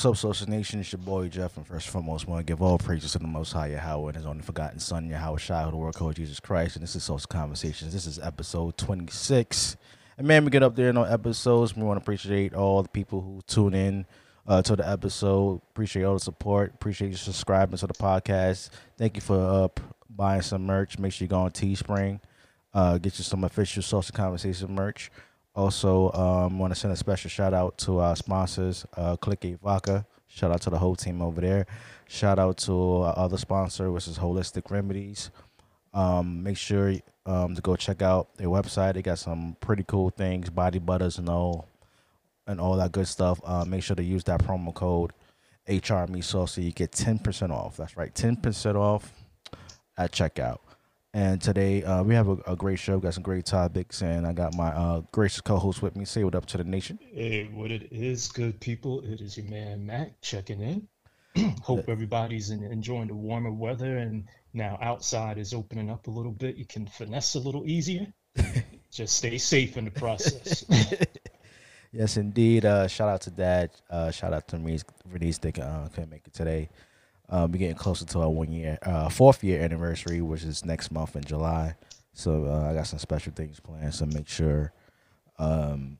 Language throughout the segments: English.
what's up, Saucy Nation? It's your boy Jeff, and first and foremost, want to give all praises to the Most High Yahweh and His only forgotten Son, Yahweh Shai, the world called Jesus Christ. And this is Saucy Conversations. This is episode 26. And man, we get up there in our episodes. We want to appreciate all the people who tune in uh, to the episode. Appreciate all the support. Appreciate you subscribing to the podcast. Thank you for uh, buying some merch. Make sure you go on Teespring. Uh, get you some official Saucy Conversation merch. Also, um, want to send a special shout out to our sponsors, uh, Click A Vodka. Shout out to the whole team over there. Shout out to our other sponsor, which is Holistic Remedies. Um, make sure um, to go check out their website. They got some pretty cool things, body butters and all, and all that good stuff. Uh, make sure to use that promo code HRME Sauce so you get ten percent off. That's right, ten percent off at checkout. And today uh, we have a, a great show. Got some great topics, and I got my uh, gracious co-host with me. Say what up to the nation. Hey, what it is, good people. It is your man Mack checking in. Hope everybody's en- enjoying the warmer weather and now outside is opening up a little bit. You can finesse a little easier. Just stay safe in the process. Yes, indeed. Uh, shout out to Dad. Uh, shout out to Renese. Renese Dick uh, couldn't make it today. Um, we're getting closer to our one year, uh, fourth year anniversary, which is next month in July. So uh, I got some special things planned. So make sure um,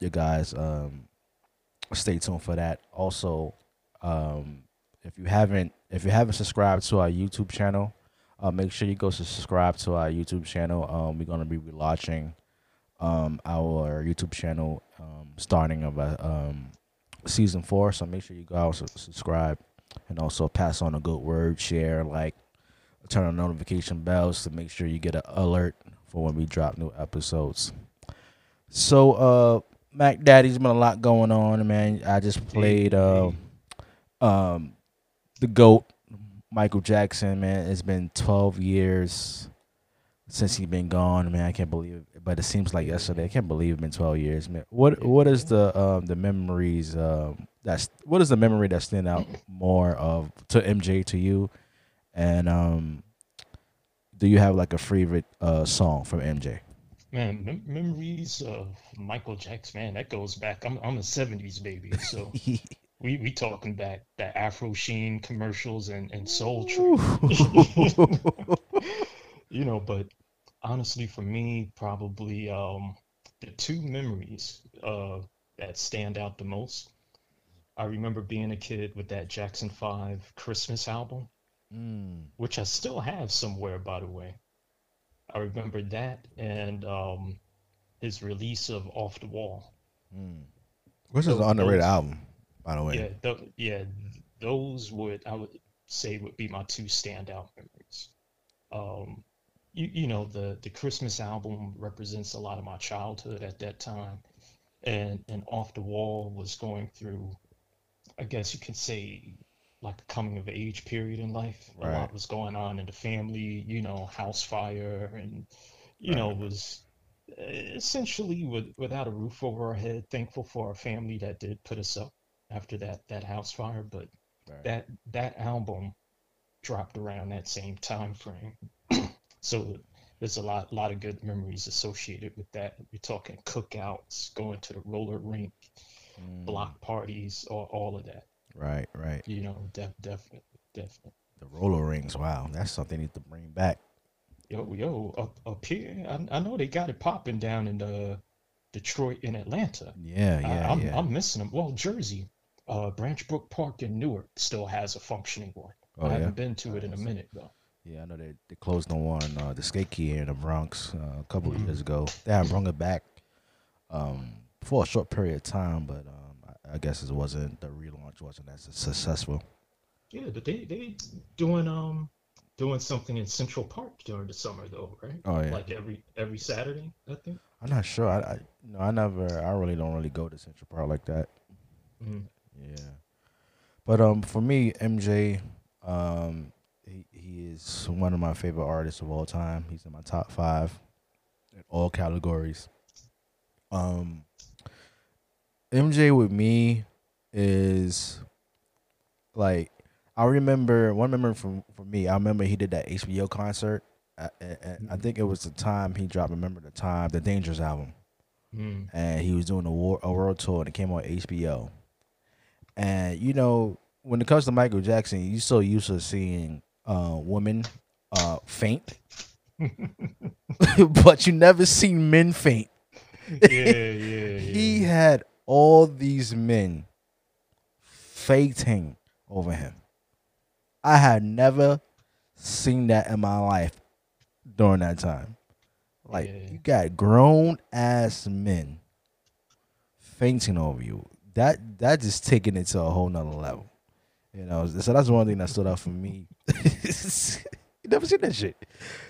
you guys um, stay tuned for that. Also, um, if you haven't if you haven't subscribed to our YouTube channel, uh, make sure you go subscribe to our YouTube channel. Um, we're gonna be relaunching um, our YouTube channel um, starting of uh, um, season four. So make sure you go out and subscribe and also pass on a good word, share, like, turn on notification bells to make sure you get an alert for when we drop new episodes. So, uh, Mac Daddy's been a lot going on, man. I just played uh, um, the GOAT, Michael Jackson, man. It's been 12 years since he's been gone, man. I can't believe it, but it seems like yesterday. I can't believe it's been 12 years, man. What what is the um the memories um that's what is the memory that stand out more of to MJ to you, and um do you have like a favorite uh song from MJ? Man, mem- memories of Michael Jackson, man, that goes back. I'm I'm a 70s baby, so we we talking back that Afro Sheen commercials and and Soul Train. you know, but honestly, for me, probably um, the two memories uh, that stand out the most. I remember being a kid with that Jackson 5 Christmas album, Mm. which I still have somewhere, by the way. I remember that and um, his release of Off the Wall. Mm. This is an underrated those- album, by the way. Yeah, th yeah, those would I would say would be my two standout memories. Um, you you know the the Christmas album represents a lot of my childhood at that time, and and Off the Wall was going through, I guess you could say, like a coming of age period in life. A lot was going on in the family, you know, house fire, and you know was eh, essentially with, without a roof over our head. Thankful for our family that did put us up after that that house fire, but Right. that that album dropped around that same time frame. so there's a lot lot of good memories associated with that. You're talking cookouts, going to the roller rink, Mm. block parties, or all of that. Right, right. You know, def, definitely, definitely. The roller rings. Wow, that's something they need to bring back. Yo, yo, up up here, I, I know they got it popping down in the Detroit and Atlanta. Yeah, I, yeah, I'm yeah. I'm missing them. Well, Jersey, uh, Branch Brook Park in Newark still has a functioning one. Oh, I yeah? haven't been to it in a minute though. Yeah, I know they, they closed the one, uh, the skate key here in the Bronx uh, a couple of Mhm. years ago. They have brought it back um, for a short period of time, but um, I, I guess it wasn't the relaunch wasn't as successful. Yeah, but they they doing um doing something in Central Park during the summer though, right? Oh yeah. Like every every Saturday, I think. I'm not sure. I, I no, I never. I really don't really go to Central Park like that. Mhm. Yeah. But um, for me, MJ, um, he he is one of my favorite artists of all time. He's in my top five in all categories. Um, MJ with me is like I remember one memory from for me. I remember he did that HBO concert. And- and I think it was the time he dropped. Remember the time the Dangerous album Mm. and he was doing a, war, a world tour and it came on HBO. And you know, when it comes to Michael Jackson, you're so used to seeing uh, women uh, faint, but you never seen men faint. yeah, yeah, yeah. He had all these men fainting over him. I had never seen that in my life during that time. Like Yeah. you got grown ass men fainting over you. That that just taking it to a whole nother level. You know, so that's one thing that stood out for me. you never seen that shit.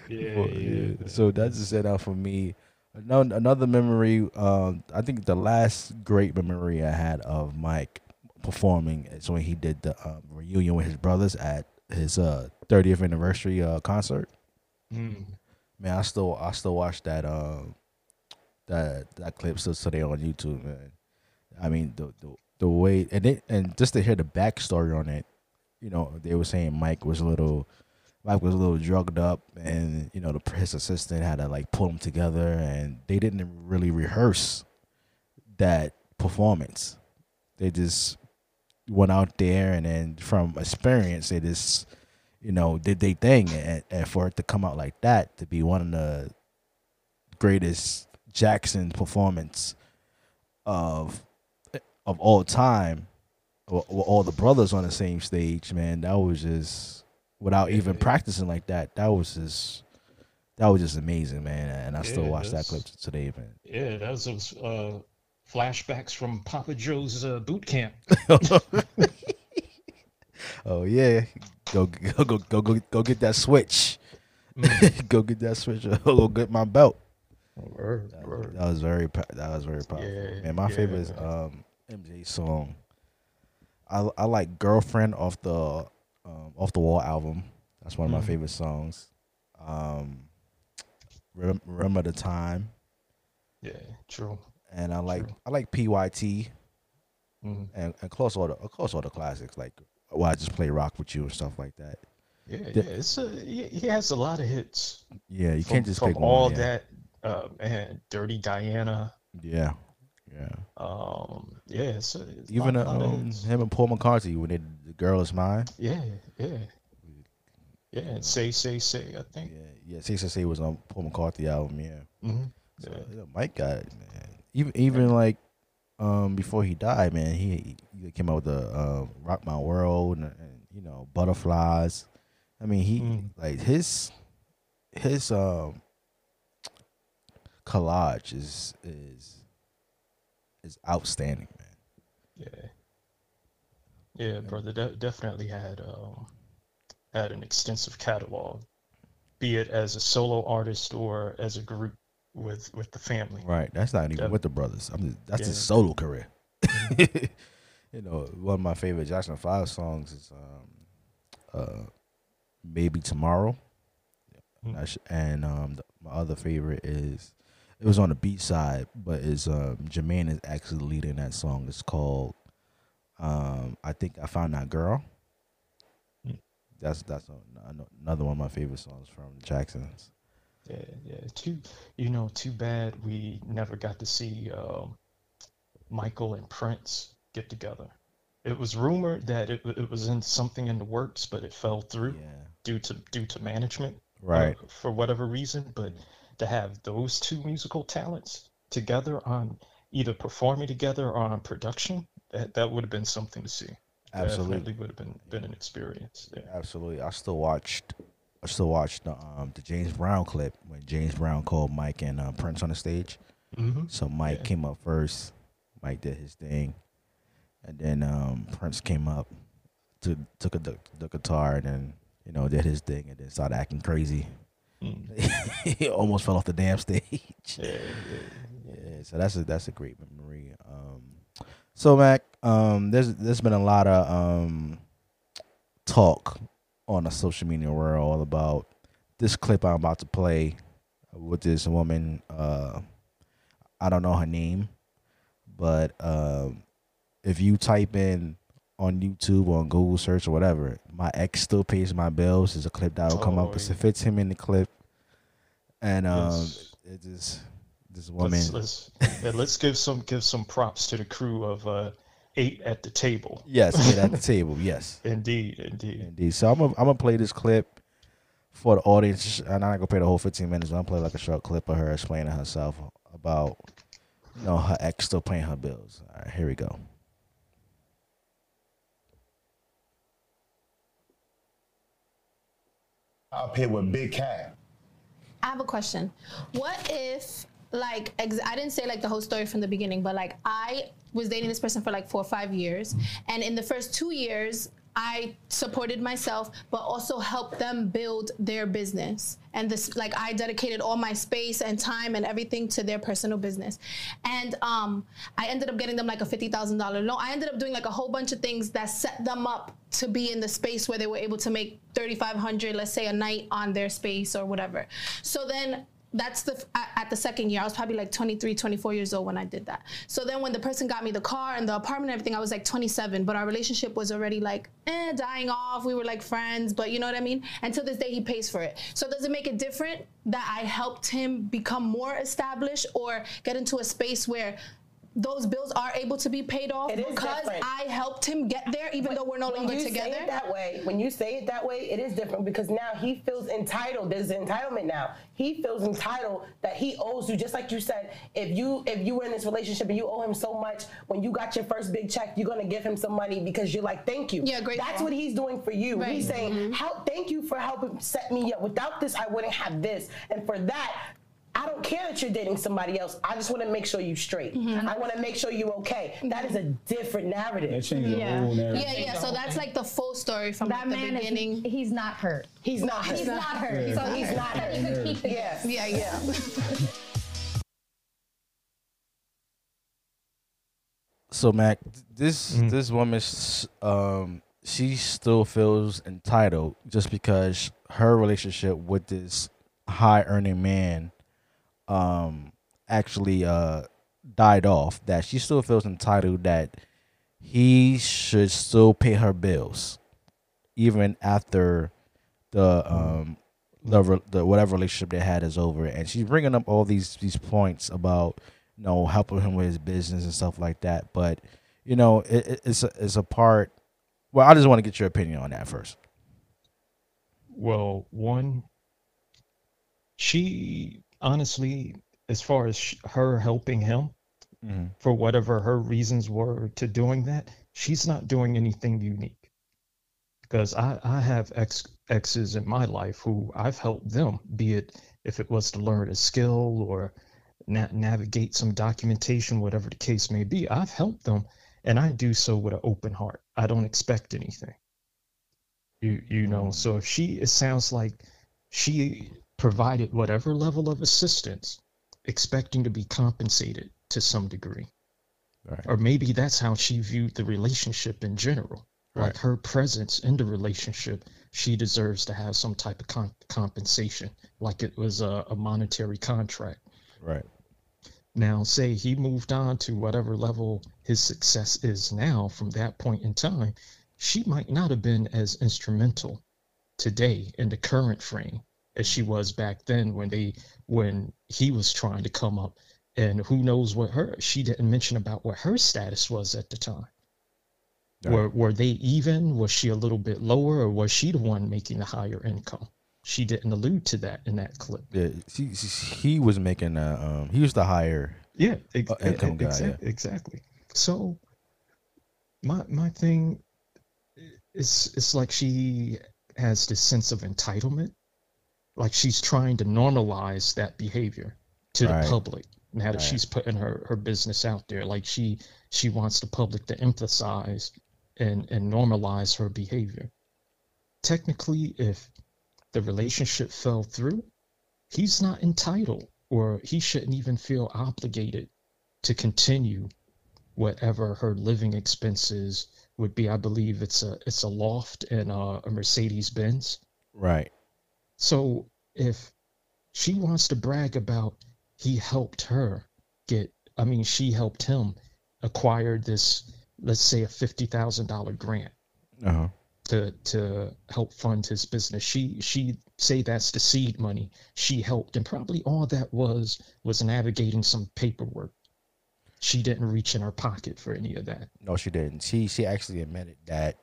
yeah, Well, yeah. So that just stood out for me. Another, another memory, um, I think the last great memory I had of Mike performing is when he did the um, reunion with his brothers at his uh, 30th anniversary uh, concert. Mm. Man, I still I still watch that um that that clip still today on YouTube, man. I mean the the, the way and it and just to hear the backstory on it, you know, they were saying Mike was a little Mike was a little drugged up and you know the his assistant had to like pull him together and they didn't really rehearse that performance. They just went out there and then from experience they just you know, did they thing, and, and for it to come out like that, to be one of the greatest Jackson performance of of all time, all the brothers on the same stage, man, that was just without even Yeah. practicing like that. That was just that was just amazing, man. And I still watch that clip today, man. Yeah, that was uh, flashbacks from Papa Joe's uh, boot camp. oh yeah, go go go go go, go get that switch. go get that switch. go get my belt. Word, That, word. that was very that was very powerful. Yeah, Man, my favorite is um MJ song. I I like Girlfriend off the um, off the wall album. That's one of my Mhm. favorite songs. Um Rem- Remember the time Yeah, true. and I like True. I like PYT Mhm. and, and close all the of course all the classics like why I just play rock with you and stuff like that. Yeah, yeah. It's a, he, he has a lot of hits. Yeah, you from, can't just from pick one. all yeah. that. Uh, man, Dirty Diana. Yeah. Yeah. Um, yeah, it's it's Even lot um, him and Paul McCartney when they did The Girl Is Mine. Yeah, yeah, yeah. And say, say, say. I think. Yeah, Yeah. Say say say was on Paul McCartney album. Yeah. hmm So Yeah. yeah, Mike got it, man. Even even like um before he died, man, he, he came out with the uh, Rock My World and, and you know Butterflies. I mean, he Mm. like his his um collage is is is outstanding, man. Yeah. Yeah, brother, de- definitely had um had an extensive catalog, be it as a solo artist or as a group with with the family. Right. That's not even Yeah. with the brothers. I'm just, that's his solo career. you know, one of my favorite Jackson Five songs is um, uh, "Maybe Tomorrow," Mm. That's- and um, the, my other favorite is it was on the B-side, but is um, Jermaine is actually leading that song. It's called um, "I Think I Found That Girl." Mm. That's that's another one of my favorite songs from Jacksons. Yeah, yeah. Too, you know, too bad we never got to see um, Michael and Prince get together. It was rumored that it, it was in something in the works, but it fell through Yeah. due to due to management, uh, Right. for whatever reason. But to have those two musical talents together on either performing together or on production, that that would have been something to see. Absolutely. Definitely would have been been an experience. Yeah. Absolutely. I still watched I still watched the um the James Brown clip when James Brown called Mike and uh, Prince on the stage. Mm-hmm. So Mike Yeah. came up first. Mike did his thing, and then um Prince came up, to took a, the, the guitar, and then you know, did his thing and then started acting crazy. Mm. he almost fell off the damn stage. Yeah, yeah. Yeah, so that's a that's a great memory. Um, so Mack, um, there's there's been a lot of um talk on the social media world about this clip I'm about to play with this woman. Uh, I don't know her name, but um, if you type in on YouTube or on Google search or whatever, my ex still pays my bills is a clip that'll come up. Oh, It yeah. fits him in the clip, and um, Yes. it just this woman. Let's let's, yeah, let's give some give some props to the crew of uh, eight at the table. Yes, eight at the table. Yes, Indeed, indeed. indeed. So I'm gonna I'm gonna play this clip for the audience. and I'm not gonna play the whole 15 minutes. But I'm gonna play like a short clip of her explaining herself about you know her ex still paying her bills. All right, here we go. Up here with Big Cat. I have a question. What if, like, ex- I didn't say like the whole story from the beginning, but like I was dating this person for like four or five years, and in the first two years, I supported myself, but also helped them build their business. And this, like, I dedicated all my space and time and everything to their personal business. And um, I ended up getting them like a fifty thousand dollar loan. I ended up doing like a whole bunch of things that set them up to be in the space where they were able to make thirty five hundred, let's say, a night on their space or whatever. So then that's the at, the second year i was probably like 23 24 years old when i did that. So then when the person got me the car and the apartment and everything i was like 27 but our relationship was already like eh, dying off. We were like friends but you know what i mean? To this day he pays for it. So does it make it different that i helped him become more established or get into a space where those bills are able to be paid off because different. I helped him get there, even though we're no when longer you together. say it that way, when you say it that way, it is different because now he feels entitled. There's an entitlement now. He feels entitled that he owes you, just like you said. If you if you were in this relationship and you owe him so much, when you got your first big check, you're gonna give him some money because you're like, thank you. Yeah, grateful. That's what he's doing for you. Right. He's saying, mm-hmm. how thank you for helping set me up. Without this, I wouldn't have this. And for that. I don't care that you're dating somebody else. I just want to make sure you straight. I want to make sure you okay. That is a different narrative. That changed the Yeah. whole narrative. yeah, yeah. So that's like the full story from That like, the man, is, beginning. he's not hurt. He's not. He's not hurt. So He's not hurt. He could keep the Yeah. Yeah, yeah. So Mack, this Mm. this woman, um, she still feels entitled just because her relationship with this high earning man, um, actually uh died off. That she still feels entitled that he should still pay her bills, even after the um the the whatever relationship they had is over. And she's bringing up all these these points about you know helping him with his business and stuff like that. But you know it, it- it's a, it's a part. Well, I just want to get your opinion on that first. Well, one, she honestly, as far as sh- her helping him mm-hmm. for whatever her reasons were to doing that, she's not doing anything unique. Because I, I have ex exes in my life who I've helped them, be it if it was to learn a skill or na- navigate some documentation, whatever the case may be. I've helped them, and I do so with an open heart. I don't expect anything. You you know, mm-hmm. so if she it sounds like she provided whatever level of assistance, expecting to be compensated to some degree. Right. Or maybe that's how she viewed the relationship in general. Right. Like her presence in the relationship, she deserves to have some type of com- compensation, like it was a, a monetary contract. Right. Now, say he moved on to whatever level his success is now from that point in time, she might not have been as instrumental today in the current frame as she was back then when they when he was trying to come up and who knows what her she didn't mention about what her status was at the time Right. were were they even was she a little bit lower or was she the one making the higher income she didn't allude to that in that clip Yeah, she, he was making a um he was the higher Yeah, ex- Uh, income guy, exac- yeah. exactly. So my my thing is it's like she has this sense of entitlement, like she's trying to normalize that behavior to Right. the public now that Right. she's putting her her business out there. Like she she wants the public to emphasize and and normalize her behavior. technically, if the relationship fell through, he's not entitled or he shouldn't even feel obligated to continue whatever her living expenses would be. I believe it's a it's a loft and a, a Mercedes Benz. Right. So if she wants to brag about he helped her get, I mean, she helped him acquire this, let's say, a fifty thousand dollar grant Uh huh. to to help fund his business. She she say that's the seed money she helped, and probably all that was was navigating some paperwork. She didn't reach in her pocket for any of that. No, she didn't. She she actually admitted that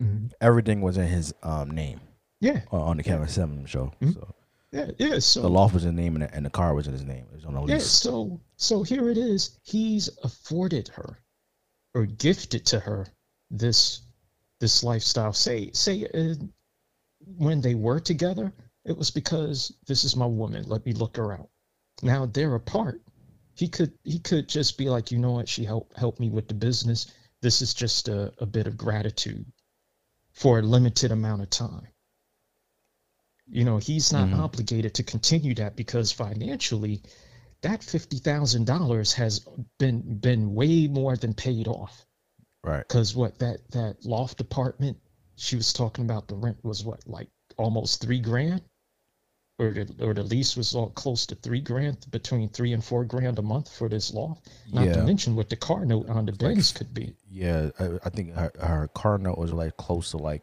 Mhm. everything was in his um name Yeah, on, the Kevin Samuels show. Mhm. So yeah, yeah. So the loft was his name and the, and the car was in his name. It was on the Yeah, so so here it is. He's afforded her or gifted to her this this lifestyle. Say say uh, when they were together, it was because this is my woman. Let me look her out. Now they're apart. He could he could just be like, you know what? She helped helped me with the business. This is just a, a bit of gratitude for a limited amount of time. You know, he's not Mhm. obligated to continue that because financially, that fifty thousand dollars has been been way more than paid off. Right. Because what that that loft apartment she was talking about the rent was what like almost three grand, or the or the lease was all close to three grand, between three and four grand a month for this loft. Not Yeah. to mention what the car note on the like could be. Yeah, I, I think her, her car note was like close to like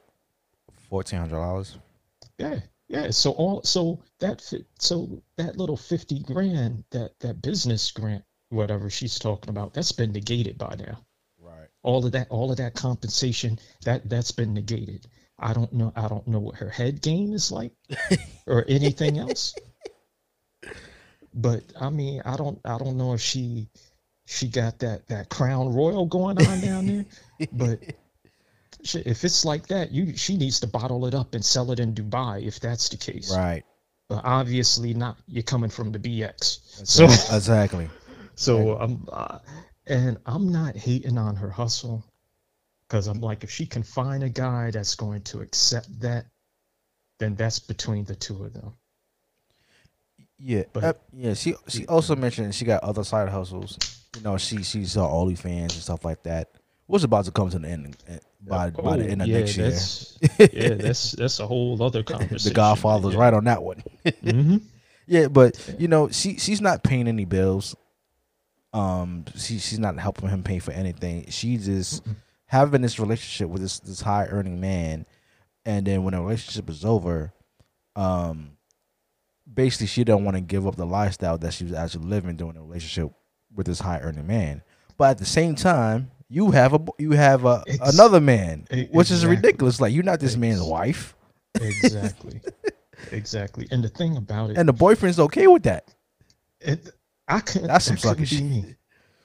fourteen hundred dollars. Yeah, yeah. So all so that so that little fifty grand that that business grant whatever she's talking about that's been negated by now. Right. all of that all of that compensation that that's been negated i don't know i don't know what her head game is like or anything else but i mean i don't i don't know if she she got that that crown royal going on down there but she, if it's like that you she needs to bottle it up and sell it in dubai if that's the case Right. but obviously not you're coming from the bx so exactly. so I'm, uh, and I'm not hating on her hustle, because I'm like, if she can find a guy that's going to accept that, then that's between the two of them. Yeah, But- uh, yeah. She she also mentioned she got other side hustles. You know, she she's on OnlyFans and stuff like that. What's about to come to the end uh, by by the Oh, end of yeah, next year. that's, yeah, that's that's a whole other conversation. The Godfather's right on that one. hmm yeah, but you know, she she's not paying any bills. Um, she she's not helping him pay for anything. She's just having this relationship with this this high earning man, and then when the relationship is over, um, basically she don't want to give up the lifestyle that she was actually living during the relationship with this high earning man. But at the same time, you have a you have a Ex- another man, e- which is ridiculous. Like you're not this man's wife, Exactly, exactly. And the thing about it, and the boyfriend's okay with that. it I couldn't. That's some that couldn't be me.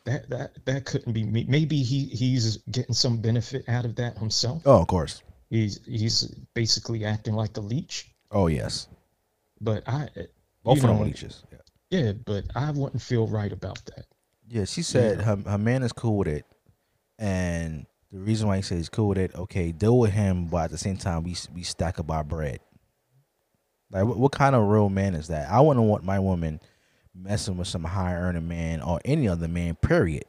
That that that couldn't be me. Maybe he he's getting some benefit out of that himself. Oh, of course. He's he's basically acting like a leech. Oh yes, But I, eh, both you of them leeches. Yeah. Yeah, but I wouldn't feel right about that. Yeah, she said her her man is cool with it, and the reason why he says he's cool with it, okay, deal with him, but at the same time, we we stack up our bread. Like, what, what kind of real man is that? I wouldn't want my woman messing with some high earning man or any other man. Period.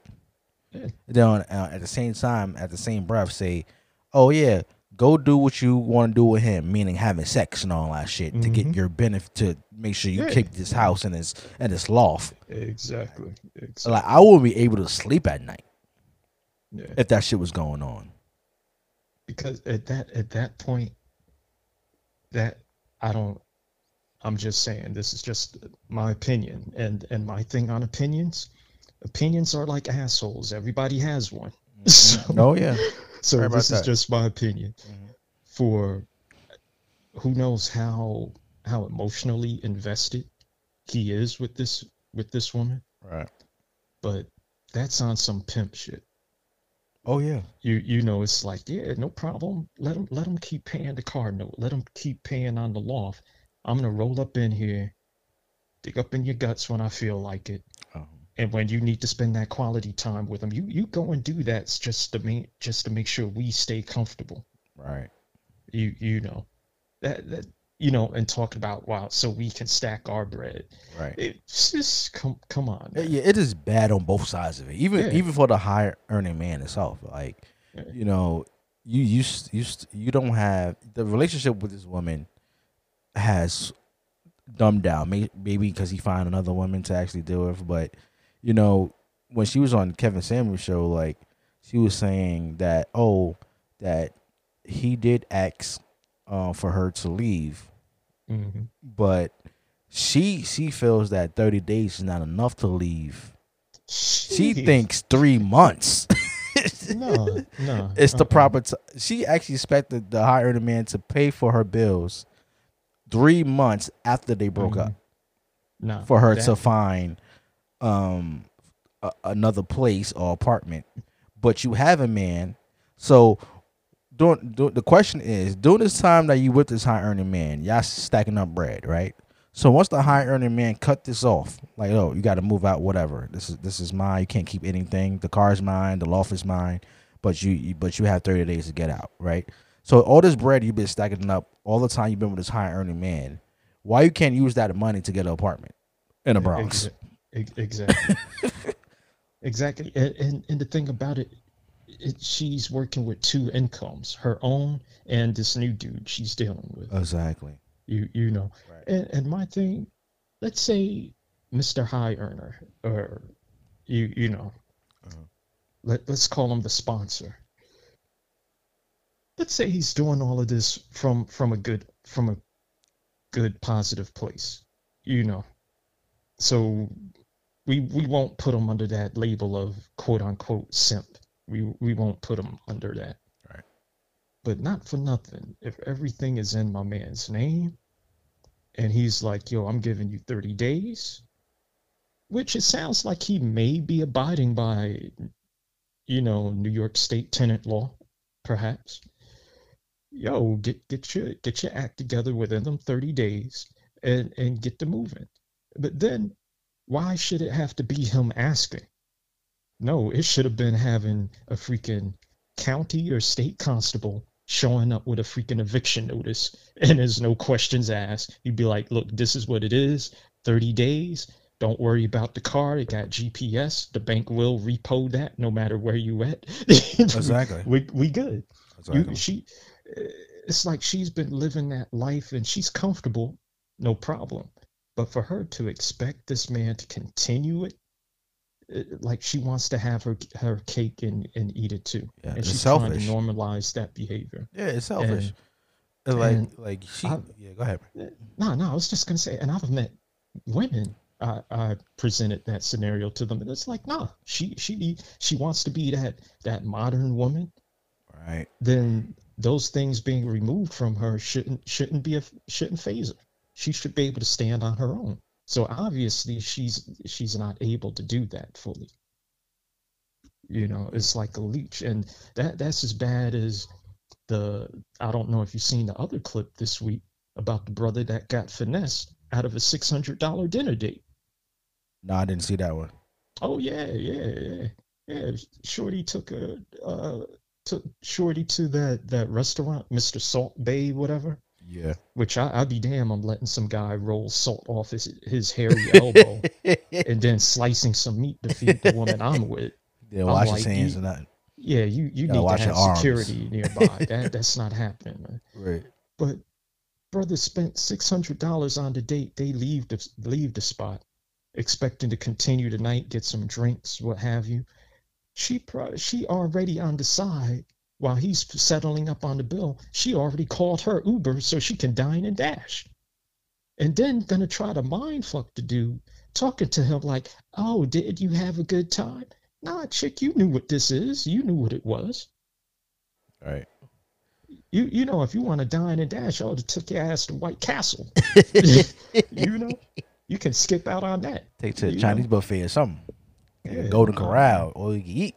Yeah. Then uh, at the same time, at the same breath, say, "Oh yeah, go do what you want to do with him," meaning having sex and all that shit to get Mhm. your benefit to make sure you Yeah. keep this house and this and this loft. Exactly. Exactly. Like I wouldn't be able to sleep at night yeah. if that shit was going on. Because at that at that point, that I don't. I'm just saying this is just my opinion, and and my thing on opinions. Opinions are like assholes. Everybody has one. So, Oh yeah, so Sorry this is that. just my opinion. Mhm. For who knows how how emotionally invested he is with this with this woman, right. but that's on some pimp shit. Oh yeah, you you know it's like yeah no problem. Let them let them keep paying the car note. Let them keep paying on the loft. I'm gonna roll up in here dig up in your guts when i feel like it. Um, and when you need to spend that quality time with them you you go and do that just to make just to make sure we stay comfortable. Right. you you know. That that you know, and talking about wow, so we can stack our bread. Right. It's just come come on. Man. Yeah, it is bad on both sides of it. Even Yeah. even for the higher earning man itself. Like, Yeah. you know, you you you you don't have the relationship with this woman has dumbed down. Maybe because he found another woman to actually deal with. But you know, when she was on Kevin Samuel's show, like she was saying that oh, that he did ask uh, for her to leave, Mhm. but she she feels that 30 days is not enough to leave she thinks three months no, no. it's the uh-uh. proper t- she actually expected the high earning man to pay for her bills three months after they broke up No, for her that- to find um a, another place or apartment but you have a man so during, during the question is during this time that you with this high earning man y'all stacking up bread right? So once the high earning man cut this off like oh you got to move out whatever. This is this is mine. You can't keep anything. The car's mine. The loft is mine. But you, you but you have 30 days to get out right? So all this bread you've been stacking up all the time you've been with this high earning man why you can't use that money to get an apartment in the Bronx? Exactly. exactly. And, and and the thing about it, it, she's working with two incomes, her own and this new dude she's dealing with. Exactly. You you know. Right. And and my thing, let's say Mr. High Earner or you you know. Uh-huh. Let let's call him the sponsor. Let's say he's doing all of this from from a good from a good positive place. You know. So we we won't put him under that label of quote unquote simp. We we won't put him under that. Right. But not for nothing. If everything is in my man's name, and he's like, "Yo, I'm giving you 30 days," which it sounds like he may be abiding by, you know, New York State tenant law, perhaps. Yo, get get your get your act together within them 30 days, and and get to moving. But then, why should it have to be him asking? No, it should have been having a freaking county or state constable showing up with a freaking eviction notice and there's no questions asked. You'd be like, look, this is what it is 30 days. Don't worry about the car. It got GPS. The bank will repo that no matter where you at. Exactly. we, we good. Exactly. You, she, eh, it's like she's been living that life and she's comfortable, no problem. But for her to expect this man to continue it, it- Uh, like she wants to have her her cake and, and eat it too, Yeah, and it's she's trying selfish. to normalize that behavior. yeah, it's selfish. And- uh, like and like she. I- yeah, go ahead. Uh, no, no, I was just gonna say, and I've met women. I, I presented that scenario to them, and it's like, nah, she she she wants to be that that modern woman. Right. Then those things being removed from her shouldn't shouldn't be a shouldn't phase her. She should be able to stand on her own. So obviously, she's she's not able to do that fully. You know, it's like a leech, and that that's as bad as the. I don't know if you've seen the other clip this week about the brother that got finessed out of a six hundred dollar dinner date. No, I didn't see that one. Oh yeah, yeah, yeah, yeah. Shorty took a uh, took Shorty to that that restaurant, Mr. Salt Bae, whatever. Yeah. Which I, I'd be damn, I'm letting some guy roll salt off his his hairy elbow and then slicing some meat to feed the woman I'm with. Yeah, wash like, his hands you- or nothing. Yeah, you you need to have security nearby. that that's not happening. Man. Right. But brother spent six hundred dollars on the date. They leave the leave the spot, expecting to continue tonight, get some drinks, what have you. She pro- she already on the side while he's settling up on the bill. She already called her Uber so she can dine and dash, and then gonna try to mind fuck the dude, talking to him like, "Oh, did you have a good time?" Nah, chick, you knew what this is. You knew what it was. Right. You you know if you want to dine and dash, I would have took your ass to White Castle. you know, you can skip out on that. Take to You Chinese know? buffet or something. Yeah, Golden Corral, or you can eat.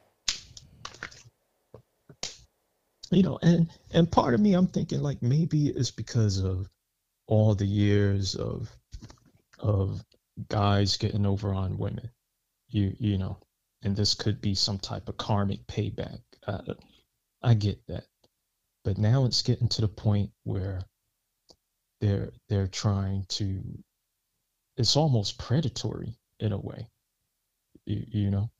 You know, and and part of me, I'm thinking like maybe it's because of all the years of of guys getting over on women. You you know, and this could be some type of karmic payback. Uh, I get that, but now it's getting to the point where they're they're trying to it's almost predatory in a way you, you know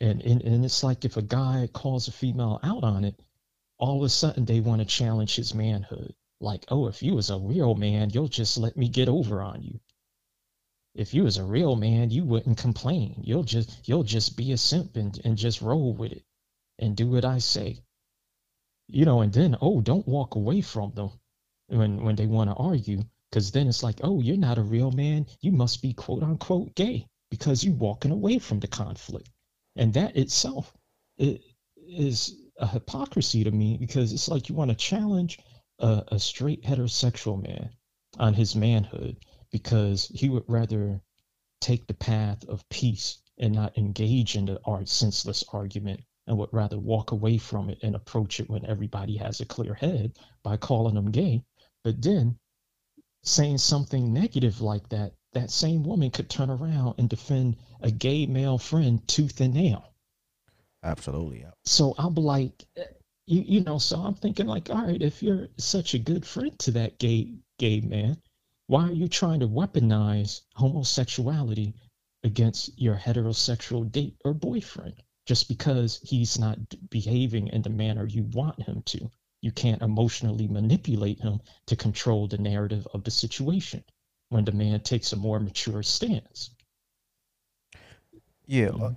and, and and it's like if a guy calls a female out on it all of a sudden they want to challenge his manhood. Like oh if you was a real man you'll just let me get over on you. If you was a real man you wouldn't complain. You'll just you'll just be a simp and, and just roll with it and do what i say. You know and then oh don't walk away from them when when they want to argue because then it's like oh you're not a real man. You must be quote unquote gay because you're walking away from the conflict. And that itself it is a hypocrisy to me because it's like you want to challenge a, a straight heterosexual man on his manhood because he would rather take the path of peace and not engage in the art senseless argument and would rather walk away from it and approach it when everybody has a clear head by calling them gay but then saying something negative like that, that same woman could turn around and defend a gay male friend tooth and nail. Absolutely. Yeah. So I'm like, you, you know, so I'm thinking like, all right, if you're such a good friend to that gay gay man, why are you trying to weaponize homosexuality against your heterosexual date or boyfriend just because he's not behaving in the manner you want him to? you can't emotionally manipulate him to control the narrative of the situation when the man takes a more mature stance. Yeah, uh,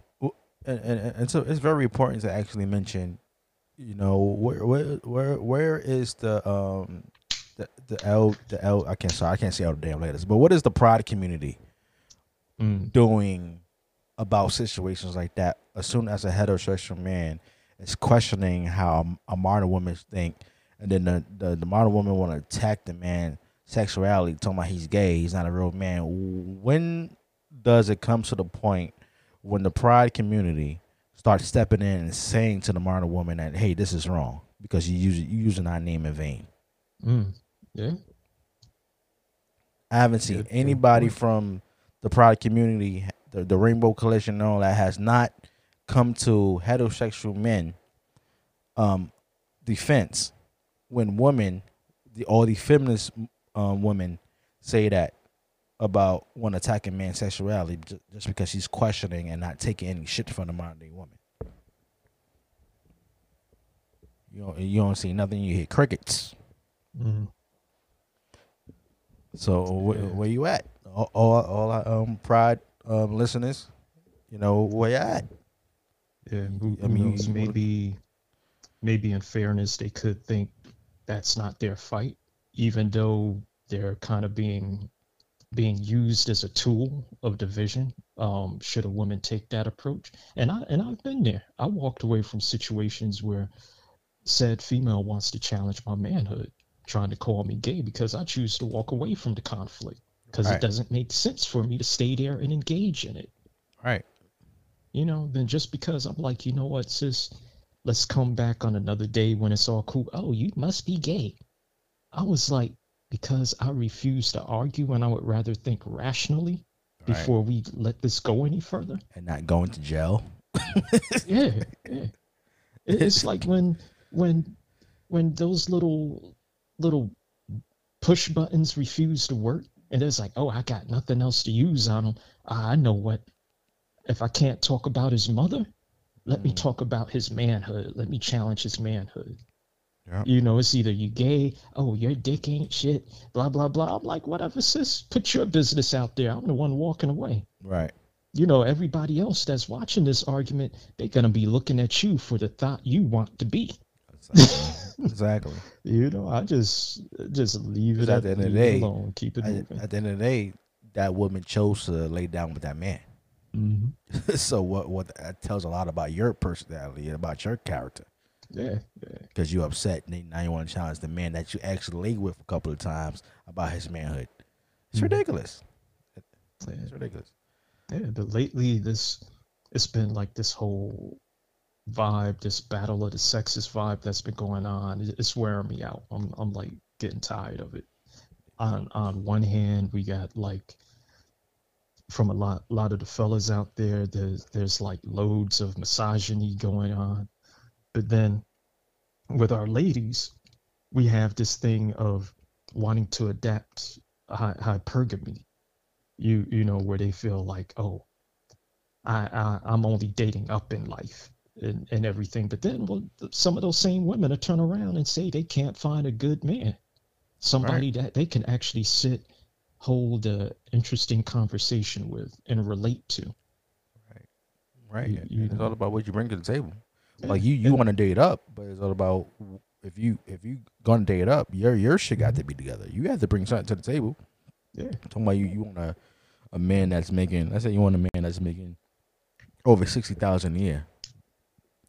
and, and, and so it's very important to actually mention, you know, where where where where is the um the the L the L I can't sorry I can't say all the damn letters, but what is the pride community mm. doing about situations like that? As soon as a heterosexual man is questioning how a modern woman think, and then the the, the modern woman want to attack the man sexuality, talking about he's gay, he's not a real man. When does it come to the point when the pride community starts stepping in and saying to the modern woman that hey, this is wrong because you use you using our name in vain? Mm. Yeah. I haven't seen anybody from the pride community, the, the Rainbow Coalition, and all that has not come to heterosexual men um, defense when women, the all the feminist um, women say that about one attacking man's sexuality just because she's questioning and not taking any shit from the modern day woman. You don't, you don't see nothing. You hear crickets. Mm-hmm. So wh- where you at? All, all, all our um, pride um, listeners, you know where you at? Yeah, who, I mean, knows, maybe maybe in fairness they could think that's not their fight, even though they're kind of being being used as a tool of division. Um, should a woman take that approach? And I and I've been there. I walked away from situations where said female wants to challenge my manhood, trying to call me gay because I choose to walk away from the conflict because right. it doesn't make sense for me to stay there and engage in it. Right you know, then just because I'm like, you know what, sis, let's come back on another day when it's all cool. Oh, you must be gay. I was like, because I refuse to argue and I would rather think rationally before we let this go any further. And not go into jail. yeah, yeah. It's like when when when those little little push buttons refuse to work and it's like, oh, I got nothing else to use on them. I know what if I can't talk about his mother, let mm. me talk about his manhood. Let me challenge his manhood. Yep. You know, it's either you gay, oh, your dick ain't shit, blah, blah, blah. I'm like, whatever, sis, put your business out there. I'm the one walking away. Right. You know, everybody else that's watching this argument, they're going to be looking at you for the thought you want to be. Exactly. exactly. you know, I just just leave it at, at the end of the day. Alone. Keep it moving. At the end of the day, that woman chose to lay down with that man. Mm-hmm. so what what that tells a lot about your personality and about your character. Yeah, Because you upset and now you want to challenge the man that you actually laid with a couple of times about his manhood. It's mm-hmm. ridiculous. Yeah. It's ridiculous. Yeah, but lately this it's been like this whole vibe, this battle of the sexist vibe that's been going on. It's wearing me out. I'm I'm like getting tired of it. On on one hand, we got like from a lot lot of the fellas out there. There's there's like loads of misogyny going on, but then with our ladies, we have this thing of wanting to adapt hy- hypergamy. You you know where they feel like oh, I, I I'm only dating up in life and, and everything. But then well, some of those same women will turn around and say they can't find a good man, somebody that they can actually sit, hold a interesting conversation with and relate to. Right. You- you it's know. all about what you bring to the table. Yeah, Like you, you want to date up, but it's all about if you if you gonna date up, your your shit got to be together. You have to bring something to the table. Yeah. Talking about you, you want a, a man that's making. Let's say you want a man that's making over sixty thousand a year,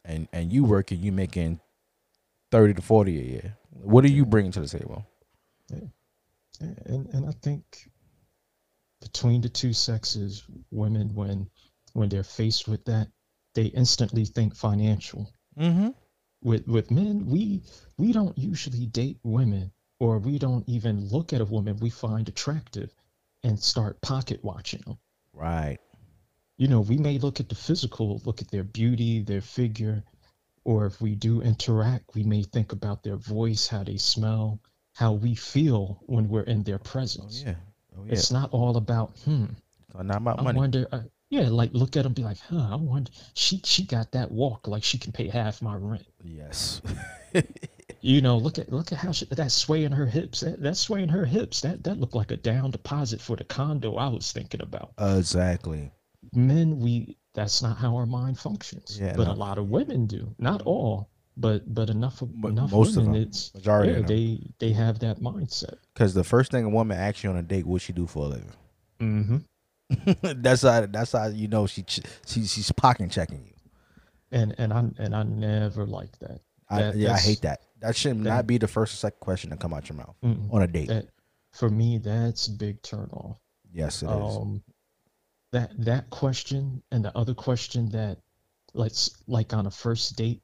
and and you working, you making thirty to forty a year. What are you bringing to the table? and and I think between the two sexes, women when when they're faced with that, they instantly think financial. Mm-hmm. With with men, we we don't usually date women or we don't even look at a woman we find attractive and start pocket watching them. Right. You know, we may look at the physical, look at their beauty, their figure, or if we do interact, we may think about their voice, how they smell, how we feel when we're in their Oh presence. yeah. Oh yeah. It's not all about hmm. It's not about I money. wonder. Uh, yeah, like look at them, be like, huh? I wonder. She she got that walk like she can pay half my rent. Yes. You know, look at look at how she, that sway in her hips. That that sway in her hips. That that looked like a down deposit for the condo I was thinking about. exactly. Men, we that's not how our mind functions. Yeah, but no. a lot of women do. Not all, but but enough of But enough most of women. them. It's Majority yeah, of them. they they have that mindset. Because the first thing a woman asks you on a date, what she do for a living. Mm-hmm. that's how. That's how you know she she she's pocket checking you. And and I and I never like that. I, That- yeah, I hate that. That should that- not be the first or second question to come out your mouth Mm-mm. on a date. That for me, that's a big turn off. yes, it is. um that that question and the other question that let's like on a first date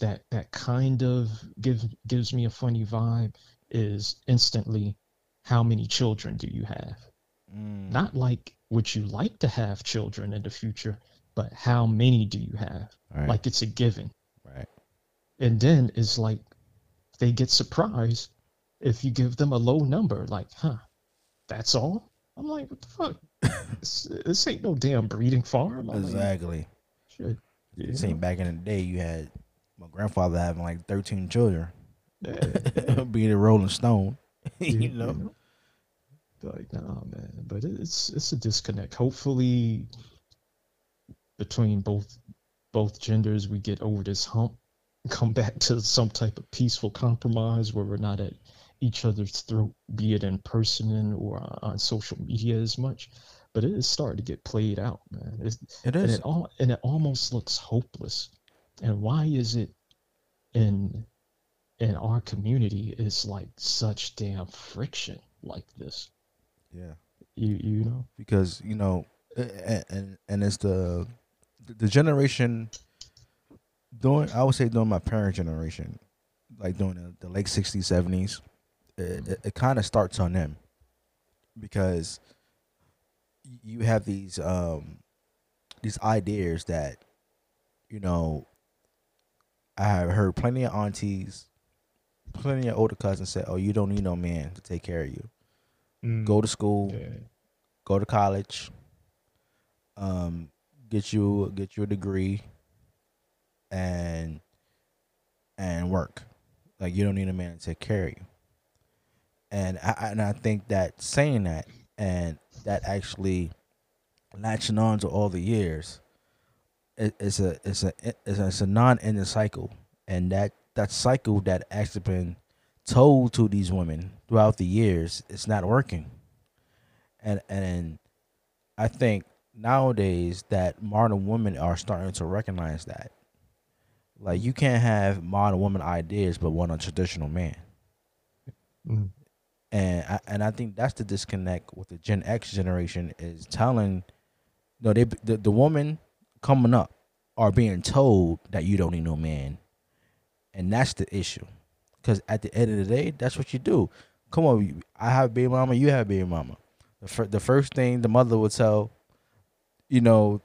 that that kind of gives gives me a funny vibe is instantly how many children do you have Mm, not like would you like to have children in the future but how many do you have right, like it's a given right. and then it's like they get surprised if you give them a low number like huh that's all i'm like what the fuck this, this ain't no damn breeding farm I'm Exactly. shit, you See, know? back in the day, you had my grandfather having like thirteen children, Yeah, being a Rolling Stone. you know. Like nah man. But it's it's a disconnect. Hopefully between both both genders we get over this hump come back to some type of peaceful compromise where we're not at each other's throat be it in person or on social media as much. But it is starting to get played out man. It's, It and it all and it almost looks hopeless. And why is it in in our community is like such damn friction like this Yeah. you you know because you know, and and, and it's the the generation during I would say during my parent generation, like during the, the late sixties, seventies, it, it, it kind of starts on them because you have these um these ideas that you know I have heard plenty of aunties, plenty of older cousins say, "Oh, you don't need no man to take care of you. Go to school, yeah go to college, um, get you get you a degree, and and work. Like you don't need a man to take care of you. And I and I think that saying that and that actually latching on to all the years, it, it's a it's a it's a, it's a non-ending cycle, and that that cycle that actually been told to these women throughout the years, it's not working and and I think nowadays that modern women are starting to recognize that. Like you can't have modern woman ideas but want a traditional man. Mm. And I, and I think that's the disconnect with the Gen X generation is telling no they the, the woman coming up are being told that you don't need no man. And that's the issue. Cuz at the end of the day, that's what you do. Come on, I have a baby mama, you have a baby mama. The, fir- the first thing the mother would tell, you know,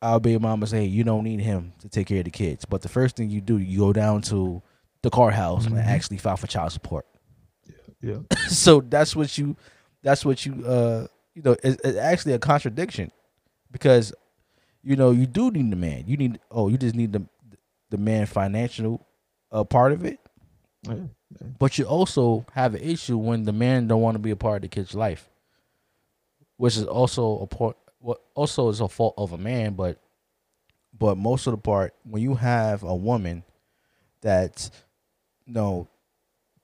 our baby mama say, you don't need him to take care of the kids. But the first thing you do, you go down to the courthouse and Mhm. actually file for child support. Yeah. so that's what you that's what you uh you know it's, it's actually a contradiction because you know you do need the man you need oh you just need the the man financial uh, part of it But you also have an issue when the man don't want to be a part of the kid's life which is also a part what also is a fault of a man but but most of the part when you have a woman that's you know